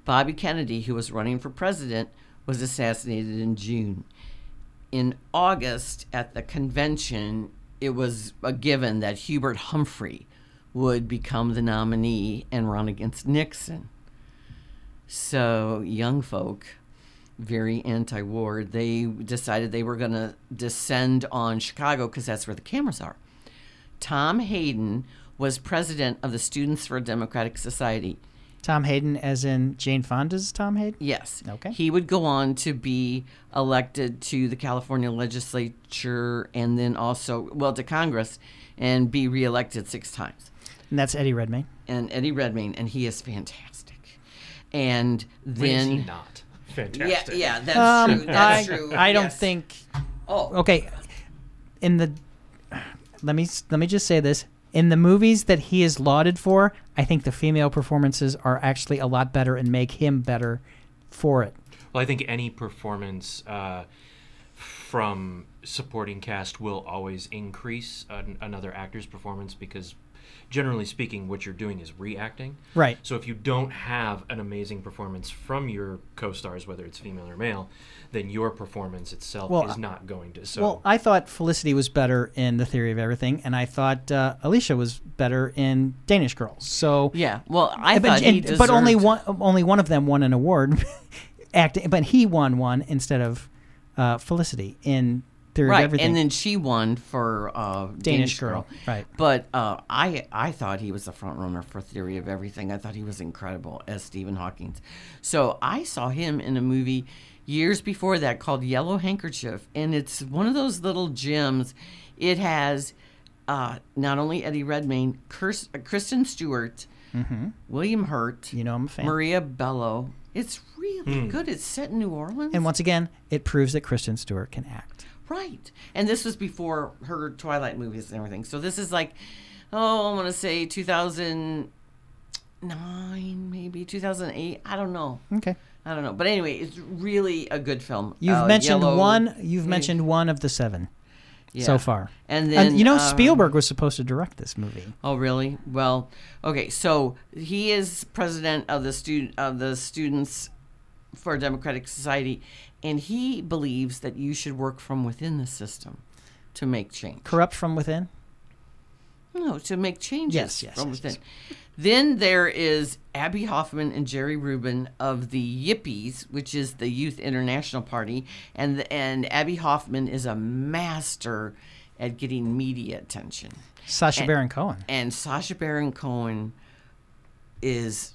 Bobby Kennedy, who was running for president, was assassinated in June. In August at the convention, it was a given that Hubert Humphrey would become the nominee and run against Nixon. So, young folk very anti-war. They decided they were going to descend on Chicago because that's where the cameras are. Tom Hayden was president of the Students for a Democratic Society. Tom Hayden, as in Jane Fonda's Tom Hayden. Yes. Okay. He would go on to be elected to the California legislature and then also, well, to Congress and be reelected six times. And that's Eddie Redmayne. And Eddie Redmayne, and he is fantastic. And When is then. he not Yeah, fantastic? yeah, that's Um, true. That's I, true. I don't yes. think. Oh, Okay, in the let me let me just say this: in the movies that he is lauded for, I think the female performances are actually a lot better and make him better for it. Well, I think any performance uh, from supporting cast will always increase an, another actor's performance because, generally speaking, what you're doing is reacting. Right. So if you don't have an amazing performance from your co-stars, whether it's female or male, then your performance itself Well, is not going to. So Well, I thought Felicity was better in The Theory of Everything, and I thought uh, Alicia was better in Danish Girls. So, yeah. Well, I but, thought he and- but only one only one of them won an award, acting. But he won one instead of uh, Felicity in Theory of right, Everything. and then she won for uh, Danish, Girl, right. But uh, I I thought he was the front runner for Theory of Everything. I thought he was incredible as Stephen Hawking. So I saw him in a movie years before that called Yellow Handkerchief, and it's one of those little gems. It has uh, not only Eddie Redmayne, Kirst- uh, Kristen Stewart, William Hurt, Mm-hmm. You know I'm a fan. Maria Bello. It's really good. It's set in New Orleans. And once again, it proves that Kristen Stewart can act. Right. And this was before her Twilight movies and everything. So this is like, oh, I want to say 2009, maybe 2008. I don't know. Okay. I don't know. But anyway, it's really a good film. You've Uh, mentioned Yellow- one. You've mentioned one of the seven Yeah. so far. And then And you know, uh, Spielberg was supposed to direct this movie. Oh, really? Well, okay. So he is president of the student of the Students for Democratic Society, and he believes that you should work from within the system to make change. Corrupt from within. No, to make changes Yes, yes, from yes, within. yes. Then there is Abbie Hoffman and Jerry Rubin of the Yippies, which is the Youth International Party, and and Abbie Hoffman is a master at getting media attention. Sacha And- Baron Cohen. And Sacha Baron Cohen is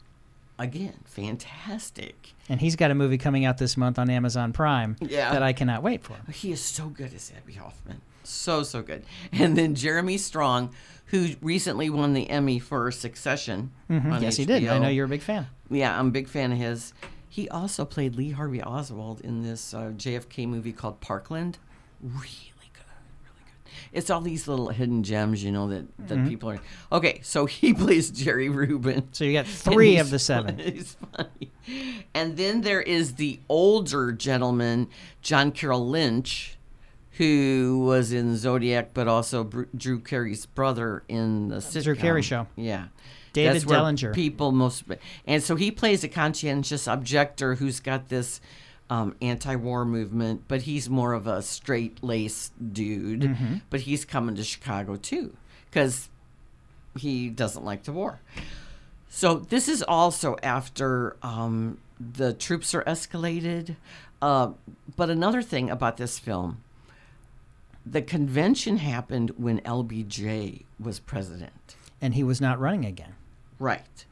again fantastic. And he's got a movie coming out this month on Amazon Prime Yeah. that I cannot wait for. He is so good as Abbie Hoffman. So so good. And then Jeremy Strong, who recently won the Emmy for Succession. on Mm-hmm. Yes, he did. I know you're a big fan. Yeah, I'm a big fan of his. He also played Lee Harvey Oswald in this uh, JFK movie called Parkland. Really good, really good. It's all these little hidden gems, you know, that, that Mm-hmm. people are. Okay, so he plays Jerry Rubin. So you got three of the seven. He's funny. And then there is the older gentleman, John Carroll Lynch, who was in Zodiac, but also Br- Drew Carey's brother in the sitcom. Drew Carey Show. Yeah. David That's Dellinger. People most, and so he plays a conscientious objector who's got this um, anti-war movement, but he's more of a straight-laced dude. Mm-hmm. But he's coming to Chicago too, because he doesn't like the war. So this is also after um, the troops are escalated. Uh, but another thing about this film, the convention happened when LBJ was president. And he was not running again. Right.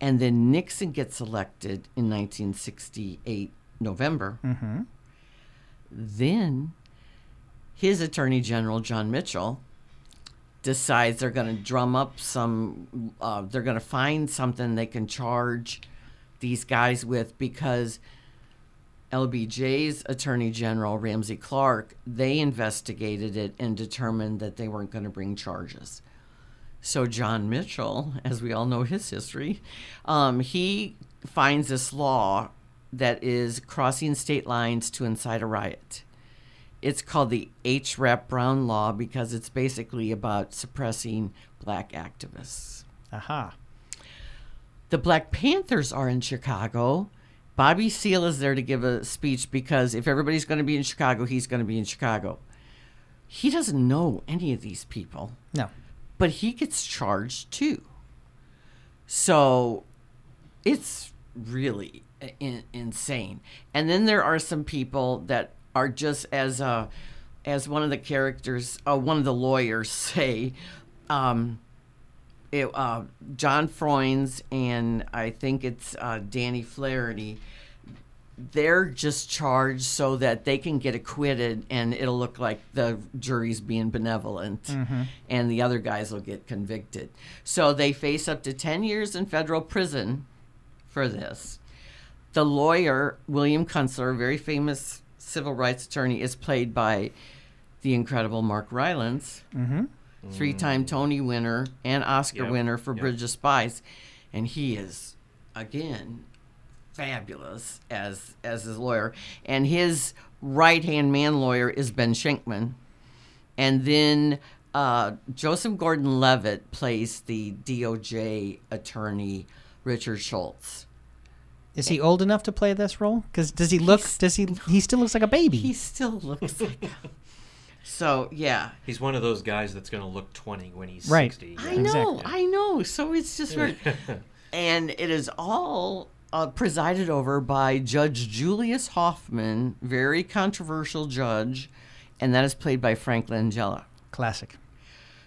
And then Nixon gets elected in 1968, November. Mm-hmm. Then his Attorney General, John Mitchell, decides they're going to drum up some, uh, they're going to find something they can charge these guys with because LBJ's Attorney General, Ramsey Clark, they investigated it and determined that they weren't going to bring charges. So John Mitchell, as we all know his history, um, he finds this law that is crossing state lines to incite a riot. It's called the H. Rap Brown Law because it's basically about suppressing black activists. Aha. The Black Panthers are in Chicago. Bobby Seale is there to give a speech because if everybody's going to be in Chicago, he's going to be in Chicago. He doesn't know any of these people No. but he gets charged too. So it's really in, insane. And then there are some people that are just as uh, as one of the characters, uh, one of the lawyers say, um, it, uh, John Froines and I think it's uh, Danny Flaherty. They're just charged so that they can get acquitted and it'll look like the jury's being benevolent and the other guys will get convicted. So they face up to 10 years in federal prison for this. The lawyer, William Kunstler, a very famous civil rights attorney, is played by the incredible Mark Rylance, three time Tony winner and Oscar Yep, winner for yep. Bridge of Spies. And he is, again, fabulous as as his lawyer. And his right hand man lawyer is Ben Shenkman. And then uh, Joseph Gordon Levitt plays the DOJ attorney Richard Schultz. Is he old enough to play this role? Because does he look? He's- does he? He still looks like a baby. He still looks like. A- so yeah, He's one of those guys that's going to look 20 when he's Right. 60. I know, Exactly. I know. So it's just weird. and it is all uh, presided over by Judge Julius Hoffman, very controversial judge, and that is played by Frank Langella. Classic.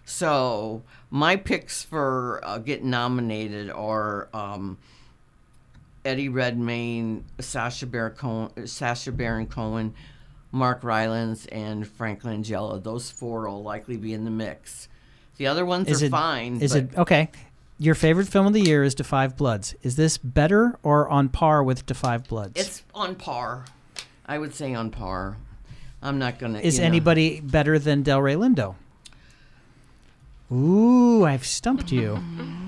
So my picks for uh, getting nominated are um, Eddie Redmayne, Sacha Baron Cohen, Sacha Baron Cohen, Mark Rylance, and Frank Langella. Those four will likely be in the mix. The other ones Is are it fine. Is it okay? Your favorite film of the year is Da Five Bloods. Is this better or on par with Da Five Bloods? It's on par. I would say on par. I'm not gonna. is you know. anybody better than Delroy Lindo? Ooh, I've stumped you.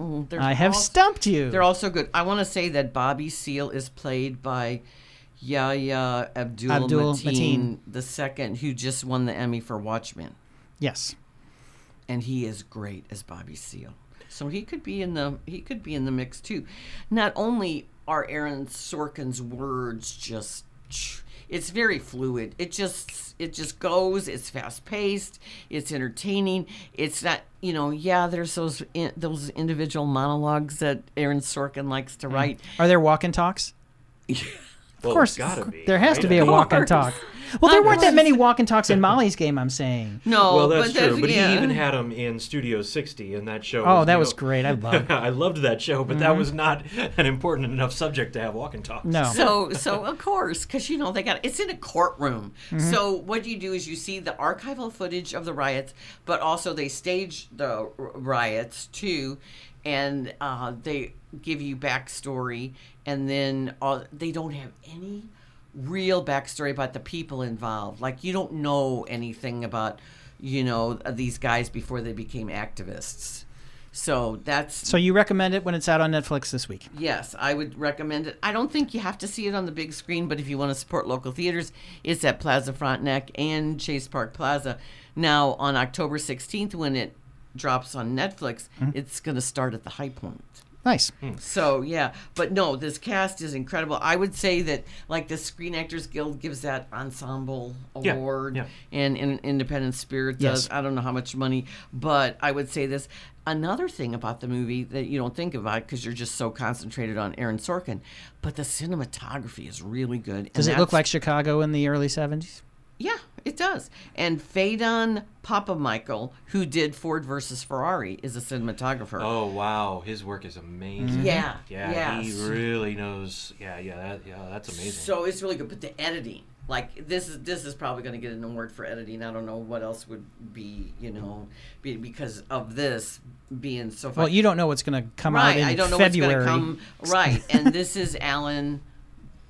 Mm-hmm. They're I have all- stumped you. They're also good. I want to say that Bobby Seale is played by Yahya Abdul, Abdul Mateen the second, who just won the Emmy for Watchmen, yes. and he is great as Bobby Seale. So he could be in the he could be in the mix too. Not only are Aaron Sorkin's words just it's very fluid. It just it just goes. It's fast paced. It's entertaining. It's not you know yeah. There's those in, those individual monologues that Aaron Sorkin likes to mm. write. Are there walk and talks? Well, Of course, gotta be. there has to be a walk and talk. Well, there weren't that many walk and talks in Molly's game. I'm saying. No, Well, that's but true. But yeah. he even had them in Studio 60 in that show. Oh, that was know- great. I love. it. I loved that show, but that was not an important enough subject to have walk and talks. No. So, so of course, because you know they got it's in a courtroom. Mm-hmm. So what you do is you see the archival footage of the riots, but also they stage the riots too, and uh, they give you backstory, and then uh, they don't have any real backstory about the people involved. Like you don't know anything about you know these guys before they became activists. So that's So you recommend it when it's out on Netflix this week? Yes, I would recommend it. I don't think you have to see it on the big screen, but if you want to support local theaters, it's at Plaza Frontenac and Chase Park Plaza. Now, on October 16th, when it drops on Netflix, it's going to start at the Hi-Pointe. Nice. Hmm. So, yeah, but no, this cast is incredible. I would say that, like, the Screen Actors Guild gives that ensemble Yeah, award, yeah. and, and Independent Spirit does. Yes. I don't know how much money, but I would say this. Another thing about the movie that you don't think about because you're just so concentrated on Aaron Sorkin, but the cinematography is really good. and Does it look that's- like Chicago in the early '70s? Yeah, it does. And Phaedon Papamichael, who did Ford versus Ferrari, is a cinematographer. Oh wow, his work is amazing. Mm-hmm. Yeah, Yeah, yes. he really knows. Yeah, yeah, that, yeah, that's amazing. So it's really good. But the editing, like this is this is probably going to get an award for editing. I don't know what else would be, you know, be, because of this being so. Well, you don't know what's going to come right? out in I don't know February. what's come. Right, and this is Alan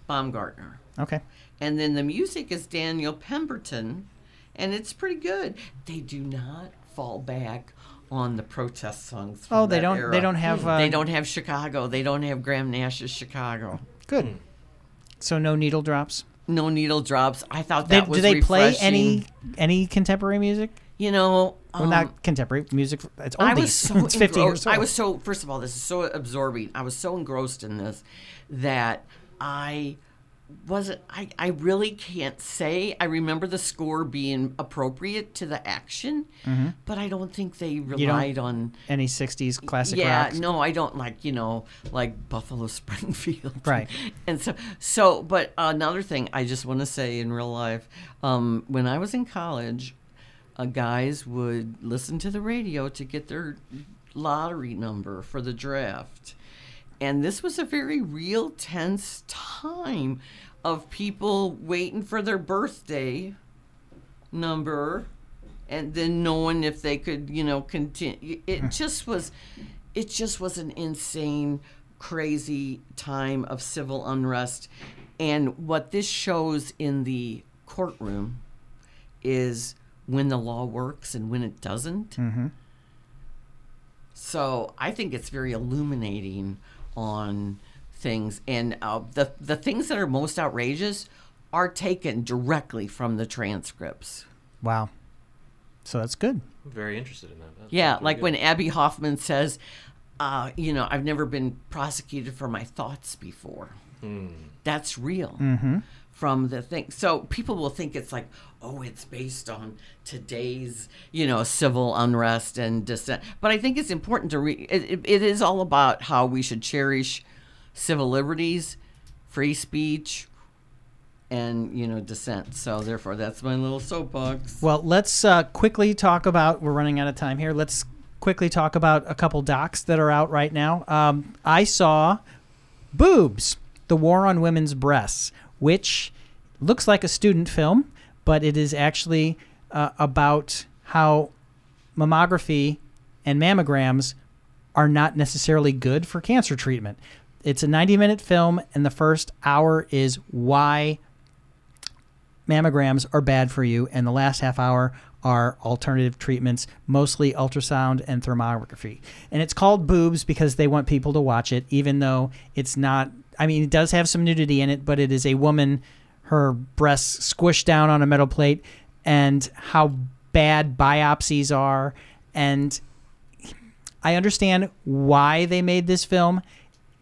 Baumgarten, Okay. And then the music is Daniel Pemberton, and it's pretty good. They do not fall back on the protest songs. From Oh, they that don't. era. They don't have. Uh, they don't have Chicago. They don't have Graham Nash's Chicago. Good. So no needle drops. No needle drops. I thought They, that was do they play any any contemporary music? You know, Well, um, not contemporary music. It's oldies. I was so it's 50 years engrossed. I old. was so. First of all, this is so absorbing. I was so engrossed in this that I wasn't. I I really can't say. I remember the score being appropriate to the action, but I don't think they relied on. any '60s classic yeah, rock. no, I don't like you know like Buffalo Springfield, Right. And so, so, but another thing I just want to say in real life, um, when I was in college, uh, guys would listen to the radio to get their lottery number for the draft, and this was a very real tense time of people waiting for their birthday number and then knowing if they could you know continue it hmm. just was it just was an insane crazy time of civil unrest. And what this shows in the courtroom is when the law works and when it doesn't. Mm-hmm. So i think it's very illuminating on things and uh, the the things that are most outrageous are taken directly from the transcripts Wow. So that's good. I'm very interested in that. That's yeah, like good. when Abbie Hoffman says, uh, you know, I've never been prosecuted for my thoughts before. That's real from the thing. So people will think it's like, oh, it's based on today's, you know, civil unrest and dissent. But I think it's important to read. It, it, is all about how we should cherish civil liberties, free speech, and you know, dissent. So therefore, that's my little soapbox. Well, let's uh, quickly talk about. We're running out of time here. Let's quickly talk about a couple docs that are out right now. Um, I saw Boobs: The War on Women's Breasts, which looks like a student film, but it is actually uh, about how mammography and mammograms are not necessarily good for cancer treatment. It's a 90 minute film, and the first hour is why mammograms are bad for you, and the last half hour are alternative treatments, mostly ultrasound and thermography. And it's called Boobs because they want people to watch it, even though it's not. I mean, it does have some nudity in it, but it is a woman, her breasts squished down on a metal plate, and how bad biopsies are. And I understand why they made this film.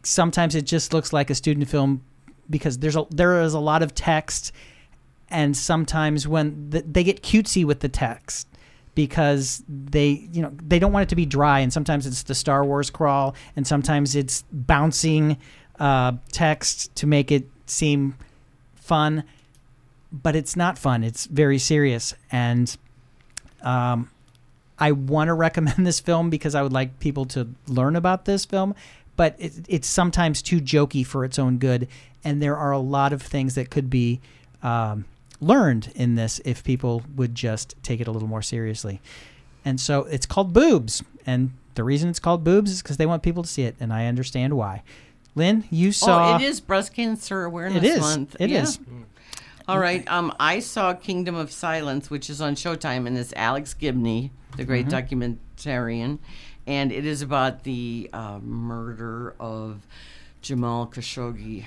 Sometimes it just looks like a student film because there's a there is a lot of text and sometimes when the, they get cutesy with the text because they you know they don't want it to be dry and sometimes it's the star wars crawl and sometimes it's bouncing uh, text to make it seem fun but it's not fun it's very serious and um, i want to recommend this film because i would like people to learn about this film but it, it's sometimes too jokey for its own good and there are a lot of things that could be um, learned in this if people would just take it a little more seriously. And so it's called Boobs. And the reason it's called Boobs is because they want people to see it. And I understand why. Lynn, you saw. Oh, it is Breast Cancer Awareness It is. Month. It yeah. is. All right. Um, I saw Kingdom of Silence, which is on Showtime, and it's Alex Gibney, the great Mm-hmm. documentarian, and it is about the uh, murder of Jamal Khashoggi.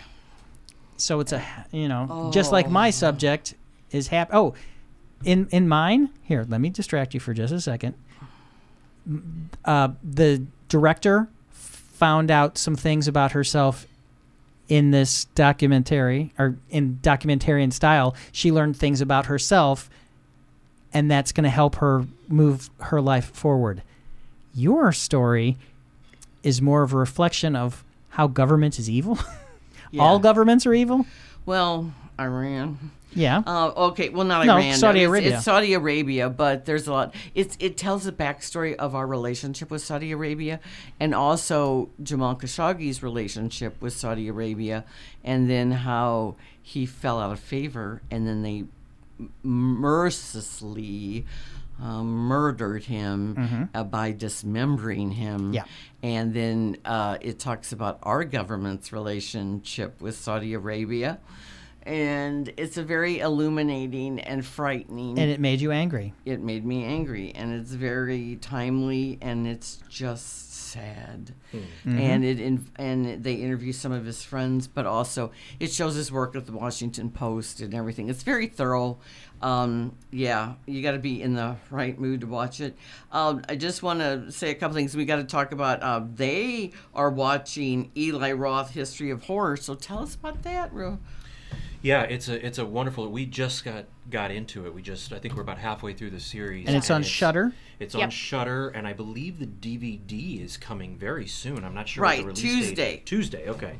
So it's a, you know, just like Oh. my subject is happy. Oh, in in mine, here, let me distract you for just a second. Uh, the director found out some things about herself in this documentary or in documentarian style. She learned things about herself, and that's going to help her move her life forward. Your story is more of a reflection of how government is evil. All governments are evil. Well, Iran. Yeah. Uh, okay, well not No, Iran. Saudi Arabia. It's Saudi Arabia, but there's a lot. It's it tells the backstory of our relationship with Saudi Arabia, and also Jamal Khashoggi's relationship with Saudi Arabia, and then how he fell out of favor, and then they mercilessly um, murdered him uh, by dismembering him. Mm-hmm. Yeah. And then uh, it talks about our government's relationship with Saudi Arabia. And it's a very illuminating and frightening. and it made you angry. it made me angry. And it's very timely and it's just sad. And it in, and they interview some of his friends, but also it shows his work at the Washington Post and everything. It's very thorough. Um, yeah, you got to be in the right mood to watch it. Um, I just want to say a couple things. We got to talk about. Uh, they are watching Eli Roth History of Horror. So tell us about that, Ro. Yeah, it's a it's a wonderful. We just got got into it. We just I think we're about halfway through the series, And it's on Shudder. It's on Shudder, and I believe the DVD is coming very soon. I'm not sure. Right, what the release Tuesday. Date. Tuesday. Okay.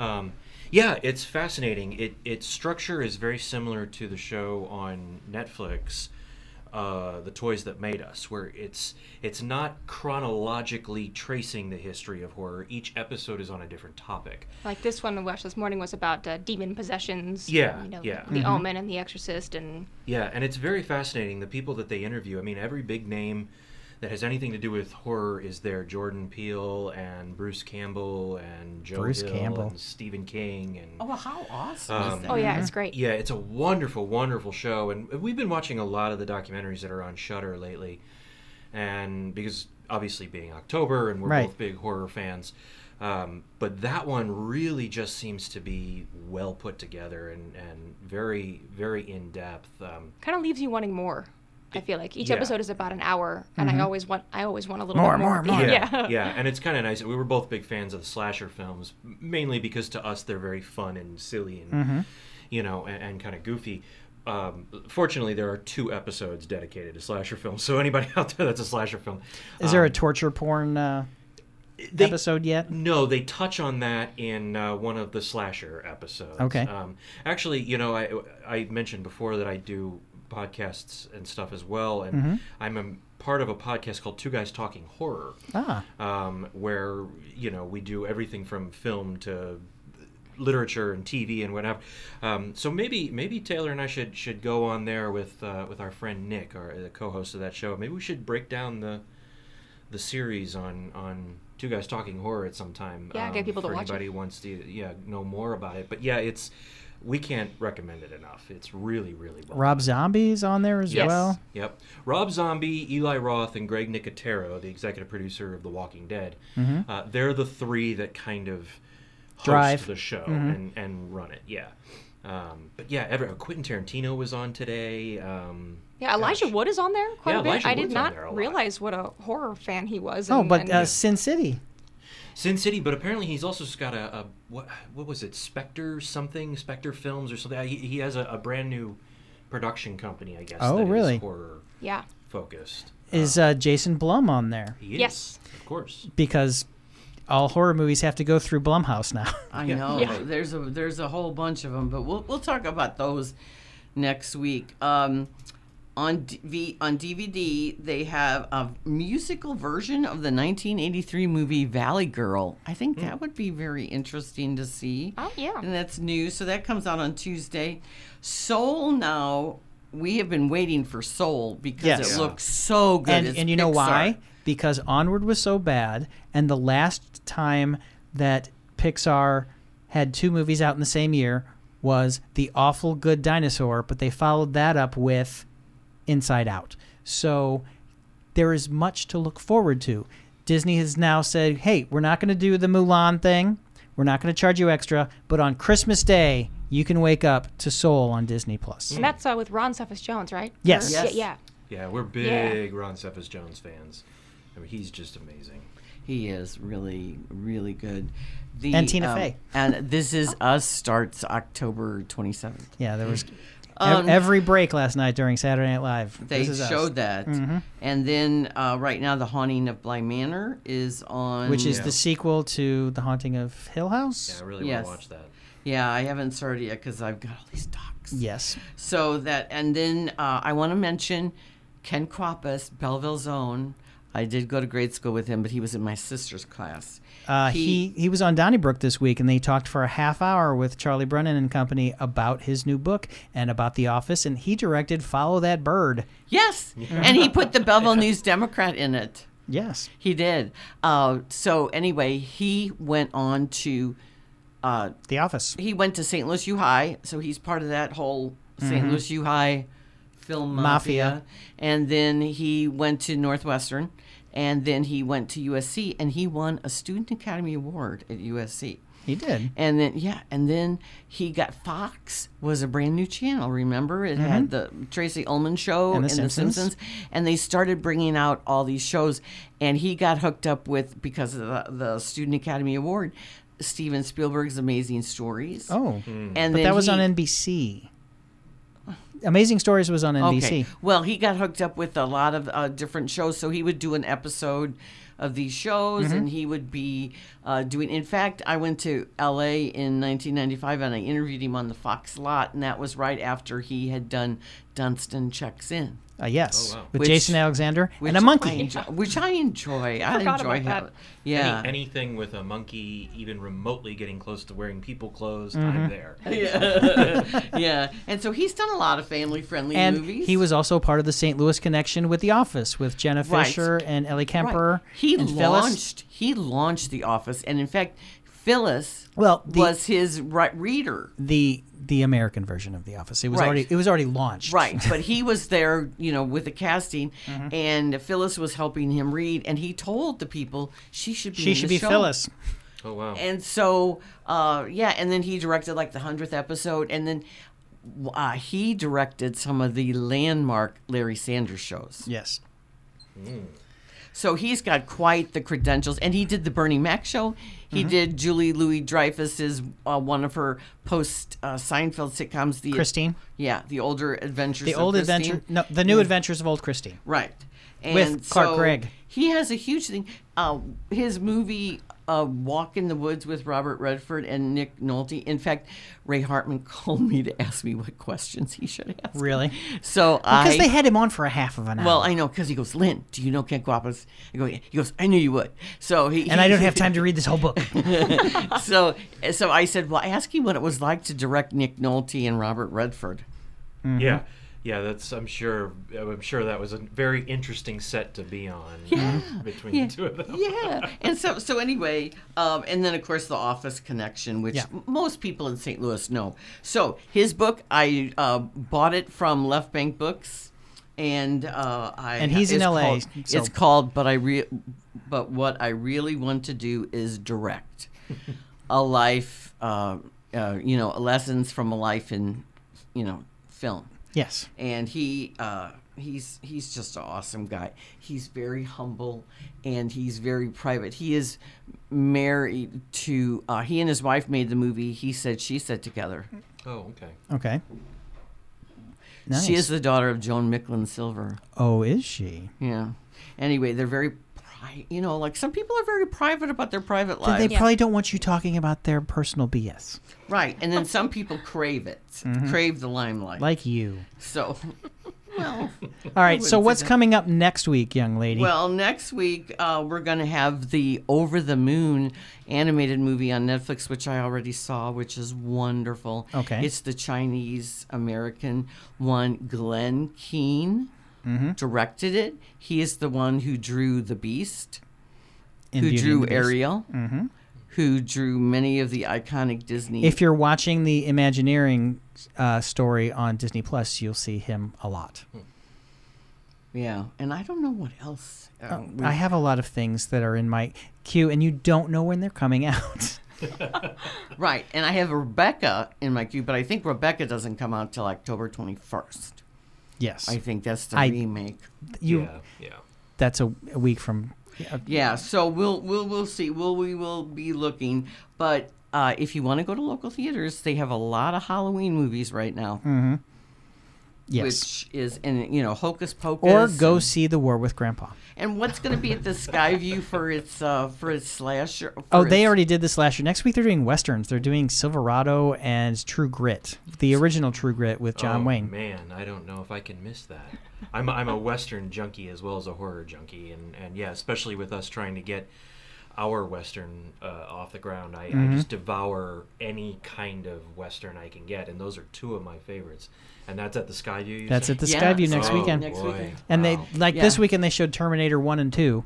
Um, yeah, it's fascinating. It its structure is very similar to the show on Netflix, uh, "The Toys That Made Us," where it's it's not chronologically tracing the history of horror. Each episode is on a different topic. Like this one we watched this morning was about uh, demon possessions. Yeah, You know, yeah. The Omen and The Exorcist and Yeah, and it's very fascinating. The people that they interview, I mean, every big name that has anything to do with horror is there. Jordan Peele and Bruce Campbell and Joe Bruce Hill Campbell. and Stephen King and Oh, how awesome Um, oh yeah, it's great. yeah, it's a wonderful, wonderful show, and we've been watching a lot of the documentaries that are on Shudder lately, and because obviously being October and we're Right. both big horror fans, um, but that one really just seems to be well put together and and very very in depth. Um, Kind of leaves you wanting more. I feel like each Yeah. episode is about an hour, and I always want I always want a little More, bit more. more, more. Yeah. yeah, and it's kind of nice. We were both big fans of the slasher films, mainly because to us they're very fun and silly and you know and, and kind of goofy. Um, fortunately, there are two episodes dedicated to slasher films. So anybody out there that's a slasher film, Is there a um, torture porn uh, they- episode yet? No, they touch on that in uh, one of the slasher episodes. Okay. Um, actually, you know, I I mentioned before that I do podcasts and stuff as well, and Mm-hmm. I'm a part of a podcast called Two Guys Talking Horror Ah, um, where you know we do everything from film to literature and TV and whatever. Um, so maybe maybe Taylor and I should should go on there with uh, with our friend Nick, our the co-host of that show. Maybe we should break down the the series on on two guys talking horror at some time. Yeah, get people to for watch it. anybody wants to yeah know more about it. But yeah, it's we can't recommend it enough. It's really really well. Rob Zombie's on there as Yes. well. Yep. Rob Zombie, Eli Roth, and Greg Nicotero, the executive producer of The Walking Dead, uh, they're the three that kind of host Drive. the show and, and run it. Yeah. Um, but yeah, ever, Quentin Tarantino was on today. Um, Yeah, Elijah gosh. Wood is on there quite Yeah, a bit. Elijah I did Wood's on not there a lot. realize what a horror fan he was. Oh, and- but and- uh, Sin City. Sin City, but apparently he's also got a, a what what was it, Spectre something, Spectre Films or something. He, he has a, a brand new production company, I guess. Oh, that is really? horror yeah. focused. Is uh, Jason Blum on there? He is, Yes. of course. Because all horror movies have to go through Blumhouse now. I know. Yeah. There's a there's a whole bunch of them, but we'll we'll talk about those next week. Um, on DV, on DVD, they have a musical version of the 1983 movie Valley Girl. I think hmm. that would be very interesting to see. Oh, yeah. And that's new, so that comes out on Tuesday. Soul now. We have been waiting for Soul because Yes. it Yeah. looks so good. and and you know Pixar. why? Because Onward was so bad, and the last time that Pixar had two movies out in the same year was The Awful Good Dinosaur, but they followed that up with Inside Out. So there is much to look forward to. Disney has now said, "Hey, we're not going to do the Mulan thing. We're not going to charge you extra, but on Christmas Day, you can wake up to Soul on Disney Plus." And that's uh, with Ron Cephas Jones, right? Yes. Yes. Yeah, Yeah, we're big Ron Cephas Jones fans. I mean, he's just amazing. He is really, really good. The, And Tina Fey. And This Is Us starts October 27th. Yeah, there was Um, every break last night during Saturday Night Live. They This Is Us. Mm-hmm. showed that. And then uh, right now, The Haunting of Bly Manor is on. which is Yeah. the sequel to The Haunting of Hill House. Yeah, I really Yes. want to watch that. Yeah, I haven't started yet because I've got all these docs. Yes. So that, and then uh, I want to mention Ken Kwapis, Belleville's own. I did go to grade school with him, but he was in my sister's class. Uh, he, he was on Donnybrook this week, and they talked for a half hour with Charlie Brennan and company about his new book and about The Office, and he directed Follow That Bird. Yes, and he put the Belleville News Democrat in it. Yes. He did. Uh, so anyway, he went on to uh, The Office. he went to St. Louis U High, so he's part of that whole St. Louis U High film mafia. Mafia. And then he went to Northwestern, and then he went to USC, and he won a Student Academy Award at USC. He did. And then yeah, and then he got Fox was a brand new channel. Remember, it had the Tracey Ullman show Mm-hmm. And and, The the, Simpsons. Simpsons, and they started bringing out all these shows. And he got hooked up with because of the, the Student Academy Award, Steven Spielberg's Amazing Stories. Oh. and But that was he- on NBC. Amazing Stories was on NBC. Okay. Well, he got hooked up with a lot of uh, different shows, so he would do an episode of these shows, Mm-hmm. and he would be uh, doing. In fact, I went to L.A. in 1995, and I interviewed him on the Fox lot, and that was right after he had done Dunstan Checks In, Uh, yes. Oh, wow. With Which- Jason Alexander which and a monkey. enjoy, which I enjoy. I Forgot enjoy about that. having. Yeah. Any, anything with a monkey even remotely getting close to wearing people clothes, Mm-hmm. I'm there. yeah. yeah. And so he's done a lot of family-friendly and movies. he was also part of the St. Louis connection with The Office with Jenna Right. Fischer and Ellie Kemper. Right. Kemper He and Phyllis. launched. He launched The Office, and in fact, Phyllis Well, the- was his ri- reader. the the American version of The Office. It was Right. already it was already launched. Right, but he was there, you know, with the casting, Mm-hmm. and Phyllis was helping him read, and he told the people she should be. She in should the be show. Phyllis. Oh wow. And so, uh, yeah, and then he directed like the hundredth episode, and then uh, he directed some of the landmark Larry Sanders shows. Yes. So he's got quite the credentials, and he did the Bernie Mac show. He Mm-hmm. did Julie Louis Dreyfus's uh, one of her post uh, Seinfeld sitcoms. The Christine. yeah, the older adventures. The old Christine. adventure no the new adventures of old Christine. right? With Clark so Gregg. He has a huge thing. Uh, his movie. Uh, Walk in the Woods with Robert Redford and Nick Nolte. In fact, Ray Hartman called me to ask me what questions he should ask. Really? So Because I they had him on for a half of an hour. well, I know because he goes, Lynn, do you know Ken Kwapis? I go, "Yeah." he goes, I knew you would. So he and I don't have time to read this whole book. so so I said, well, ask him what it was like to direct Nick Nolte and Robert Redford. Mm-hmm. Yeah. Yeah, that's. I'm sure. I'm sure that was a very interesting set to be on. Yeah, between yeah, the two of them. yeah. And so, so anyway, um, and then of course the Office connection, which Yeah. most people in St. Louis know. So his book, I uh, bought it from Left Bank Books, and uh, I And he's in LA, Called, so- It's called, but I re- but what I really want to do is direct a life, uh, uh, you know, lessons from a life in, you know, film Yes. and he uh, he's he's just an awesome guy. He's very humble and he's very private. He is married to uh, he and his wife made the movie He Said She Said together. Oh, okay. Okay. Nice. She is the daughter of Joan Micklin Silver. oh, is she? Yeah. Anyway, they're very pri- you know, like some people are very private about their private life. They. Yeah. probably don't want you talking about their personal BS, Right. And then some people crave it. Crave the limelight. like you. so well, All right. So what's coming up next week, young lady? Well, next week uh, we're going to have the Over the Moon animated movie on Netflix, which I already saw, which is wonderful. Okay. It's the Chinese American one. Glenn Keane directed it. He is the one who drew The Beast, In who drew Beast. Ariel, who drew many of the iconic Disney. If you're watching the Imagineering uh, story on Disney Plus, you'll see him a lot. yeah, and I don't know what else. Uh, we- I have a lot of things that are in my queue, and you don't know when they're coming out. right, and I have Rebecca in my queue, but I think Rebecca doesn't come out till October 21st. Yes, I think that's the I- remake. you. yeah, yeah. That's a, a week from. uh, Yeah, so we'll we'll we'll see. We'll we will be looking, but uh, if you want to go to local theaters, they have a lot of Halloween movies right now, Yes. which is in you know Hocus Pocus, or go and, see The War with Grandpa. and what's going to be at the Skyview for its uh, for its slasher. for Oh, they its- already did this last year. Next week they're doing westerns. They're doing Silverado and True Grit, the original True Grit with John Wayne. oh, Wayne. Man, I don't know if I can miss that. I'm I'm a Western junkie as well as a horror junkie, and and yeah, especially with us trying to get our Western uh, off the ground, I, Mm-hmm. I just devour any kind of Western I can get, and those are two of my favorites. And that's at the Skyview. You That's said? at the Yeah, Skyview next so- weekend. Next boy. weekend. and they Wow. like this weekend they showed Terminator one and two,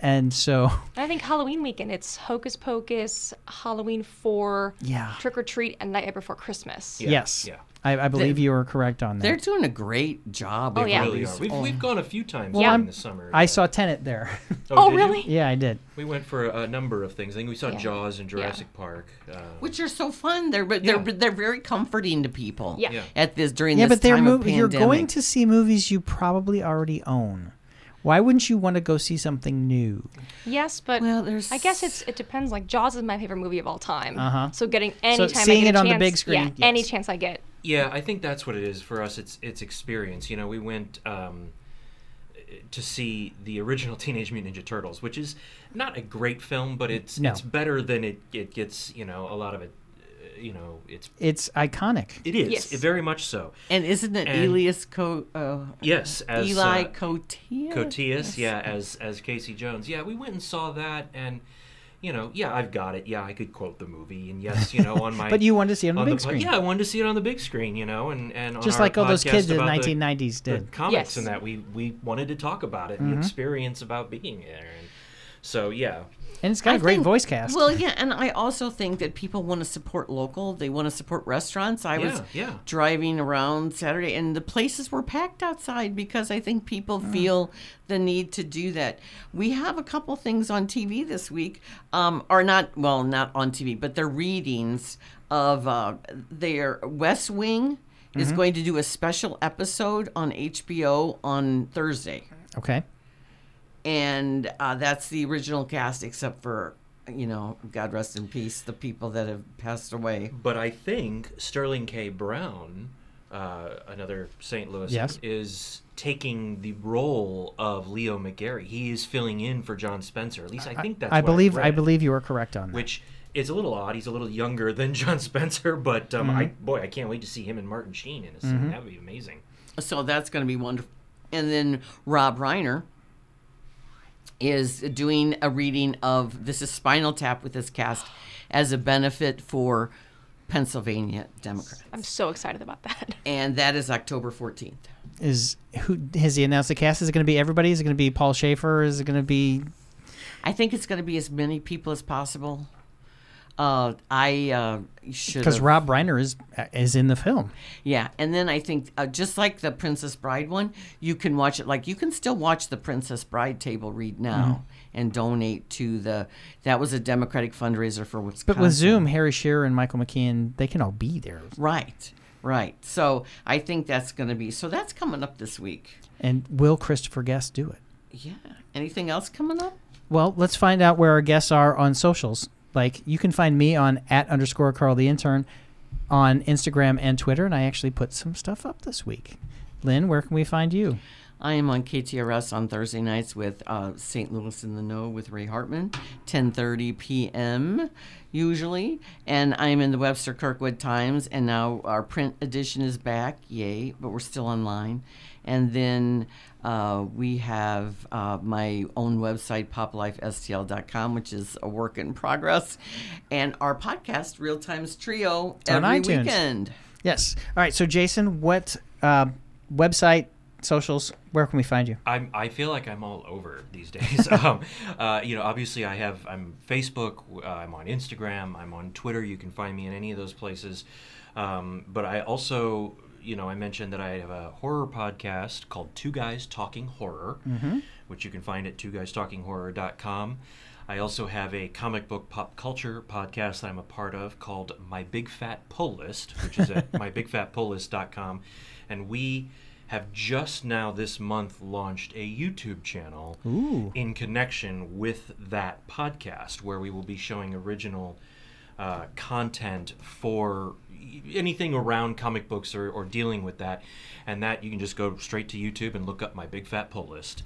and so I think Halloween weekend, it's Hocus Pocus, Halloween 4, Yeah. Trick or Treat, and Night Before Christmas. Yeah, yes, yeah. I, I believe you were correct on that. They're doing a great job. Oh, of yeah. all really are. We've, oh, we've gone a few times Yeah. during the summer. I saw Tenet there. Oh, did you? really? yeah, I did. We went for a, number of things. I think we saw Yeah. Jaws and Jurassic Park. Uh, which are so fun. They're they're Yeah. they're very comforting to people. Yeah. Yeah. At this during Yeah, this but they're time mo- of you're going to see movies you probably already own. Why wouldn't you want to go see something new? Yes, but Well, there's- I guess it's it depends. Like Jaws is my favorite movie of all time. Uh-huh. So getting any time seeing I get it a on the big screen, yeah, any chance I get. Yeah, I think that's what it is for us. It's it's experience. You know, we went um, to see the original Teenage Mutant Ninja Turtles, which is not a great film, but it's No. it's better than it it gets. You know, a lot of it. uh, You know, it's It's iconic. it is Yes. very much so. And isn't it And- Elias Co? Uh, Yes, as Eli uh, Cotillas. Cotillas, yeah, as as Casey Jones. Yeah, we went and saw that, and you know, yeah, I've got it. Yeah, I could quote the movie, and yes, you know, on my. But you wanted to see it on the big po- screen. Yeah, I wanted to see it on the big screen, you know, and and on Just our like all those kids in the about 1990s the did. comics Yes. and that we we wanted to talk about it and the mm-hmm. experience about being there, and so yeah, And it's got a I great think- voice cast. Well, yeah, and I also think that people want to support local. They want to support restaurants. I was Yeah, yeah. driving around Saturday, and the places were packed outside because I think people feel the need to do that. We have a couple things on TV this week, um, or not. Well, not on TV, but they're readings of uh, their West Wing. Is going to do a special episode on HBO on Thursday okay. And uh, that's the original cast, except for you know, God rest in peace, the people that have passed away. but I think Sterling K. Brown, uh, another St. Louis, Yes. is taking the role of Leo McGarry. He is filling in for John Spencer. At least I think that's. I what believe I read. believe you are correct on that. which is a little odd. He's a little younger than John Spencer, but um, Mm-hmm. boy, I can't wait to see him and Martin Sheen in a scene. That would be amazing. So that's going to be wonderful. And then Rob Reiner is doing a reading of this is Spinal Tap with this cast as a benefit for Pennsylvania Democrats. I'm so excited about that. and that is October 14th. is who has he announced the cast? Is it going to be everybody? Is it going to be Paul Shaffer? Is it going to be I think it's going to be as many people as possible. Uh, I uh, should because Rob Reiner is is in the film? Yeah, and then I think uh, just like the Princess Bride one, you can watch it. Like you can still watch the Princess Bride table read now Mm-hmm. and donate to the. That was a Democratic fundraiser for Wisconsin. But with Zoom, Harry Shearer and Michael McKean, they can all be there. right, right. So I think that's going to be. So that's coming up this week. And will Christopher Guest do it? Yeah. Anything else coming up? Well, let's find out where our guests are on socials. Like you can find me on at underscore Carl the intern on Instagram and Twitter, and I actually put some stuff up this week. Lynn, where can we find you? I am on KTRS on Thursday nights with uh, St. Louis in the Know with Ray Hartman, 10:30 p.m. usually, and I'm in the Webster Kirkwood Times, and now our print edition is back, yay! But we're still online, and then uh, we have uh, my own website, poplifestl.com, which is a work in progress, and our podcast, Real Times Trio, It's on every iTunes. weekend. Yes. All right. So, Jason, what uh, website, socials, where can we find you? I'm, I feel like I'm all over these days. um, uh, you know, obviously I have I'm Facebook, uh, I'm on Instagram, I'm on Twitter. You can find me in any of those places. Um, but I also, you know, I mentioned that I have a horror podcast called Two Guys Talking Horror, mm-hmm. which you can find at twoguystalkinghorror.com. I also have a comic book pop culture podcast that I'm a part of called My Big Fat Pull List, which is at mybigfatpulllist.com. And we have just now this month launched a YouTube channel Ooh. in connection with that podcast where we will be showing original uh, content for anything around comic books or, or dealing with that. And that you can just go straight to YouTube and look up My Big Fat Pull List.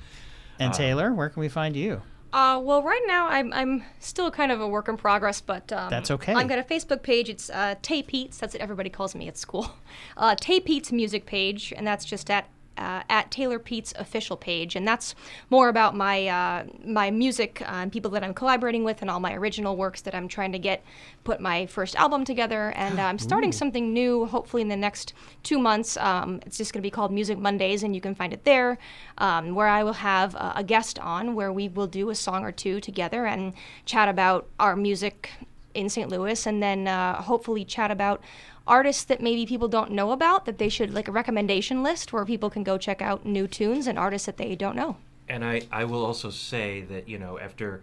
And Taylor, where can we find you? Uh, well, right now I'm I'm still kind of a work in progress, but um, That's okay. I've got a Facebook page. It's uh, Tay Pete's. That's what everybody calls me at school. Uh, Tay Pete's music page, and that's just at uh, at Taylor Pete's official page, and that's more about my uh, my music uh, and people that I'm collaborating with, and all my original works that I'm trying to get put my first album together. And uh, I'm starting something new, hopefully in the next two months. Um, it's just going to be called Music Mondays, and you can find it there, um, where I will have a guest on, where we will do a song or two together and chat about our music in St. Louis, and then uh, hopefully chat about artists that maybe people don't know about that they should like a recommendation list where people can go check out new tunes and artists that they don't know. And I, I will also say that you know after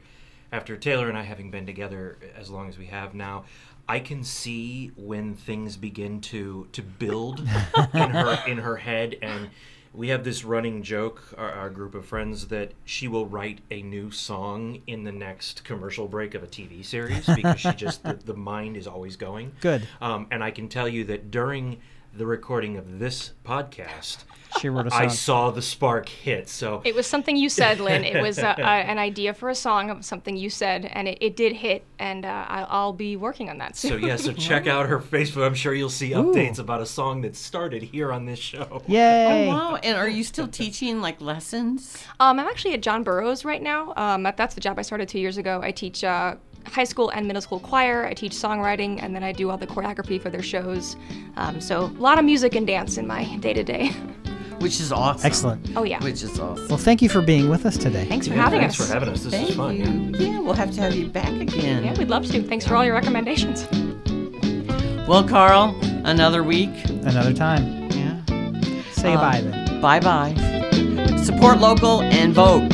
after Taylor and I having been together as long as we have now, I can see when things begin to to build in her in her head and we have this running joke our, our group of friends that she will write a new song in the next commercial break of a TV series because she just the, the mind is always going Good. um, and I can tell you that during the recording of this podcast She wrote a I song. I saw the spark hit so It was something you said, Lynn. It was uh, uh, an idea for a song of something you said, and it, it did hit, and uh, I, I'll be working on that soon. So yeah, so check out her Facebook. I'm sure you'll see updates about a song that started here on this show. Yay! Oh, wow. And are you still teaching like lessons? Um, I'm actually at John Burroughs right now. Um, that's the job I started two years ago. I teach uh, high school and middle school choir. I teach songwriting, and then I do all the choreography for their shows. Um, so a lot of music and dance in my day to day. Which is awesome. Excellent. Oh yeah. Which is awesome. Well, thank you for being with us today. Thanks for Yeah, having thanks us. for having us. This Thank is fun. you. Yeah, we'll have to have you back again. Yeah, we'd love to. Thanks for all your recommendations. Well, Carl, another week. Another time. Yeah. Say Um, goodbye then. Bye bye. Support local and vote.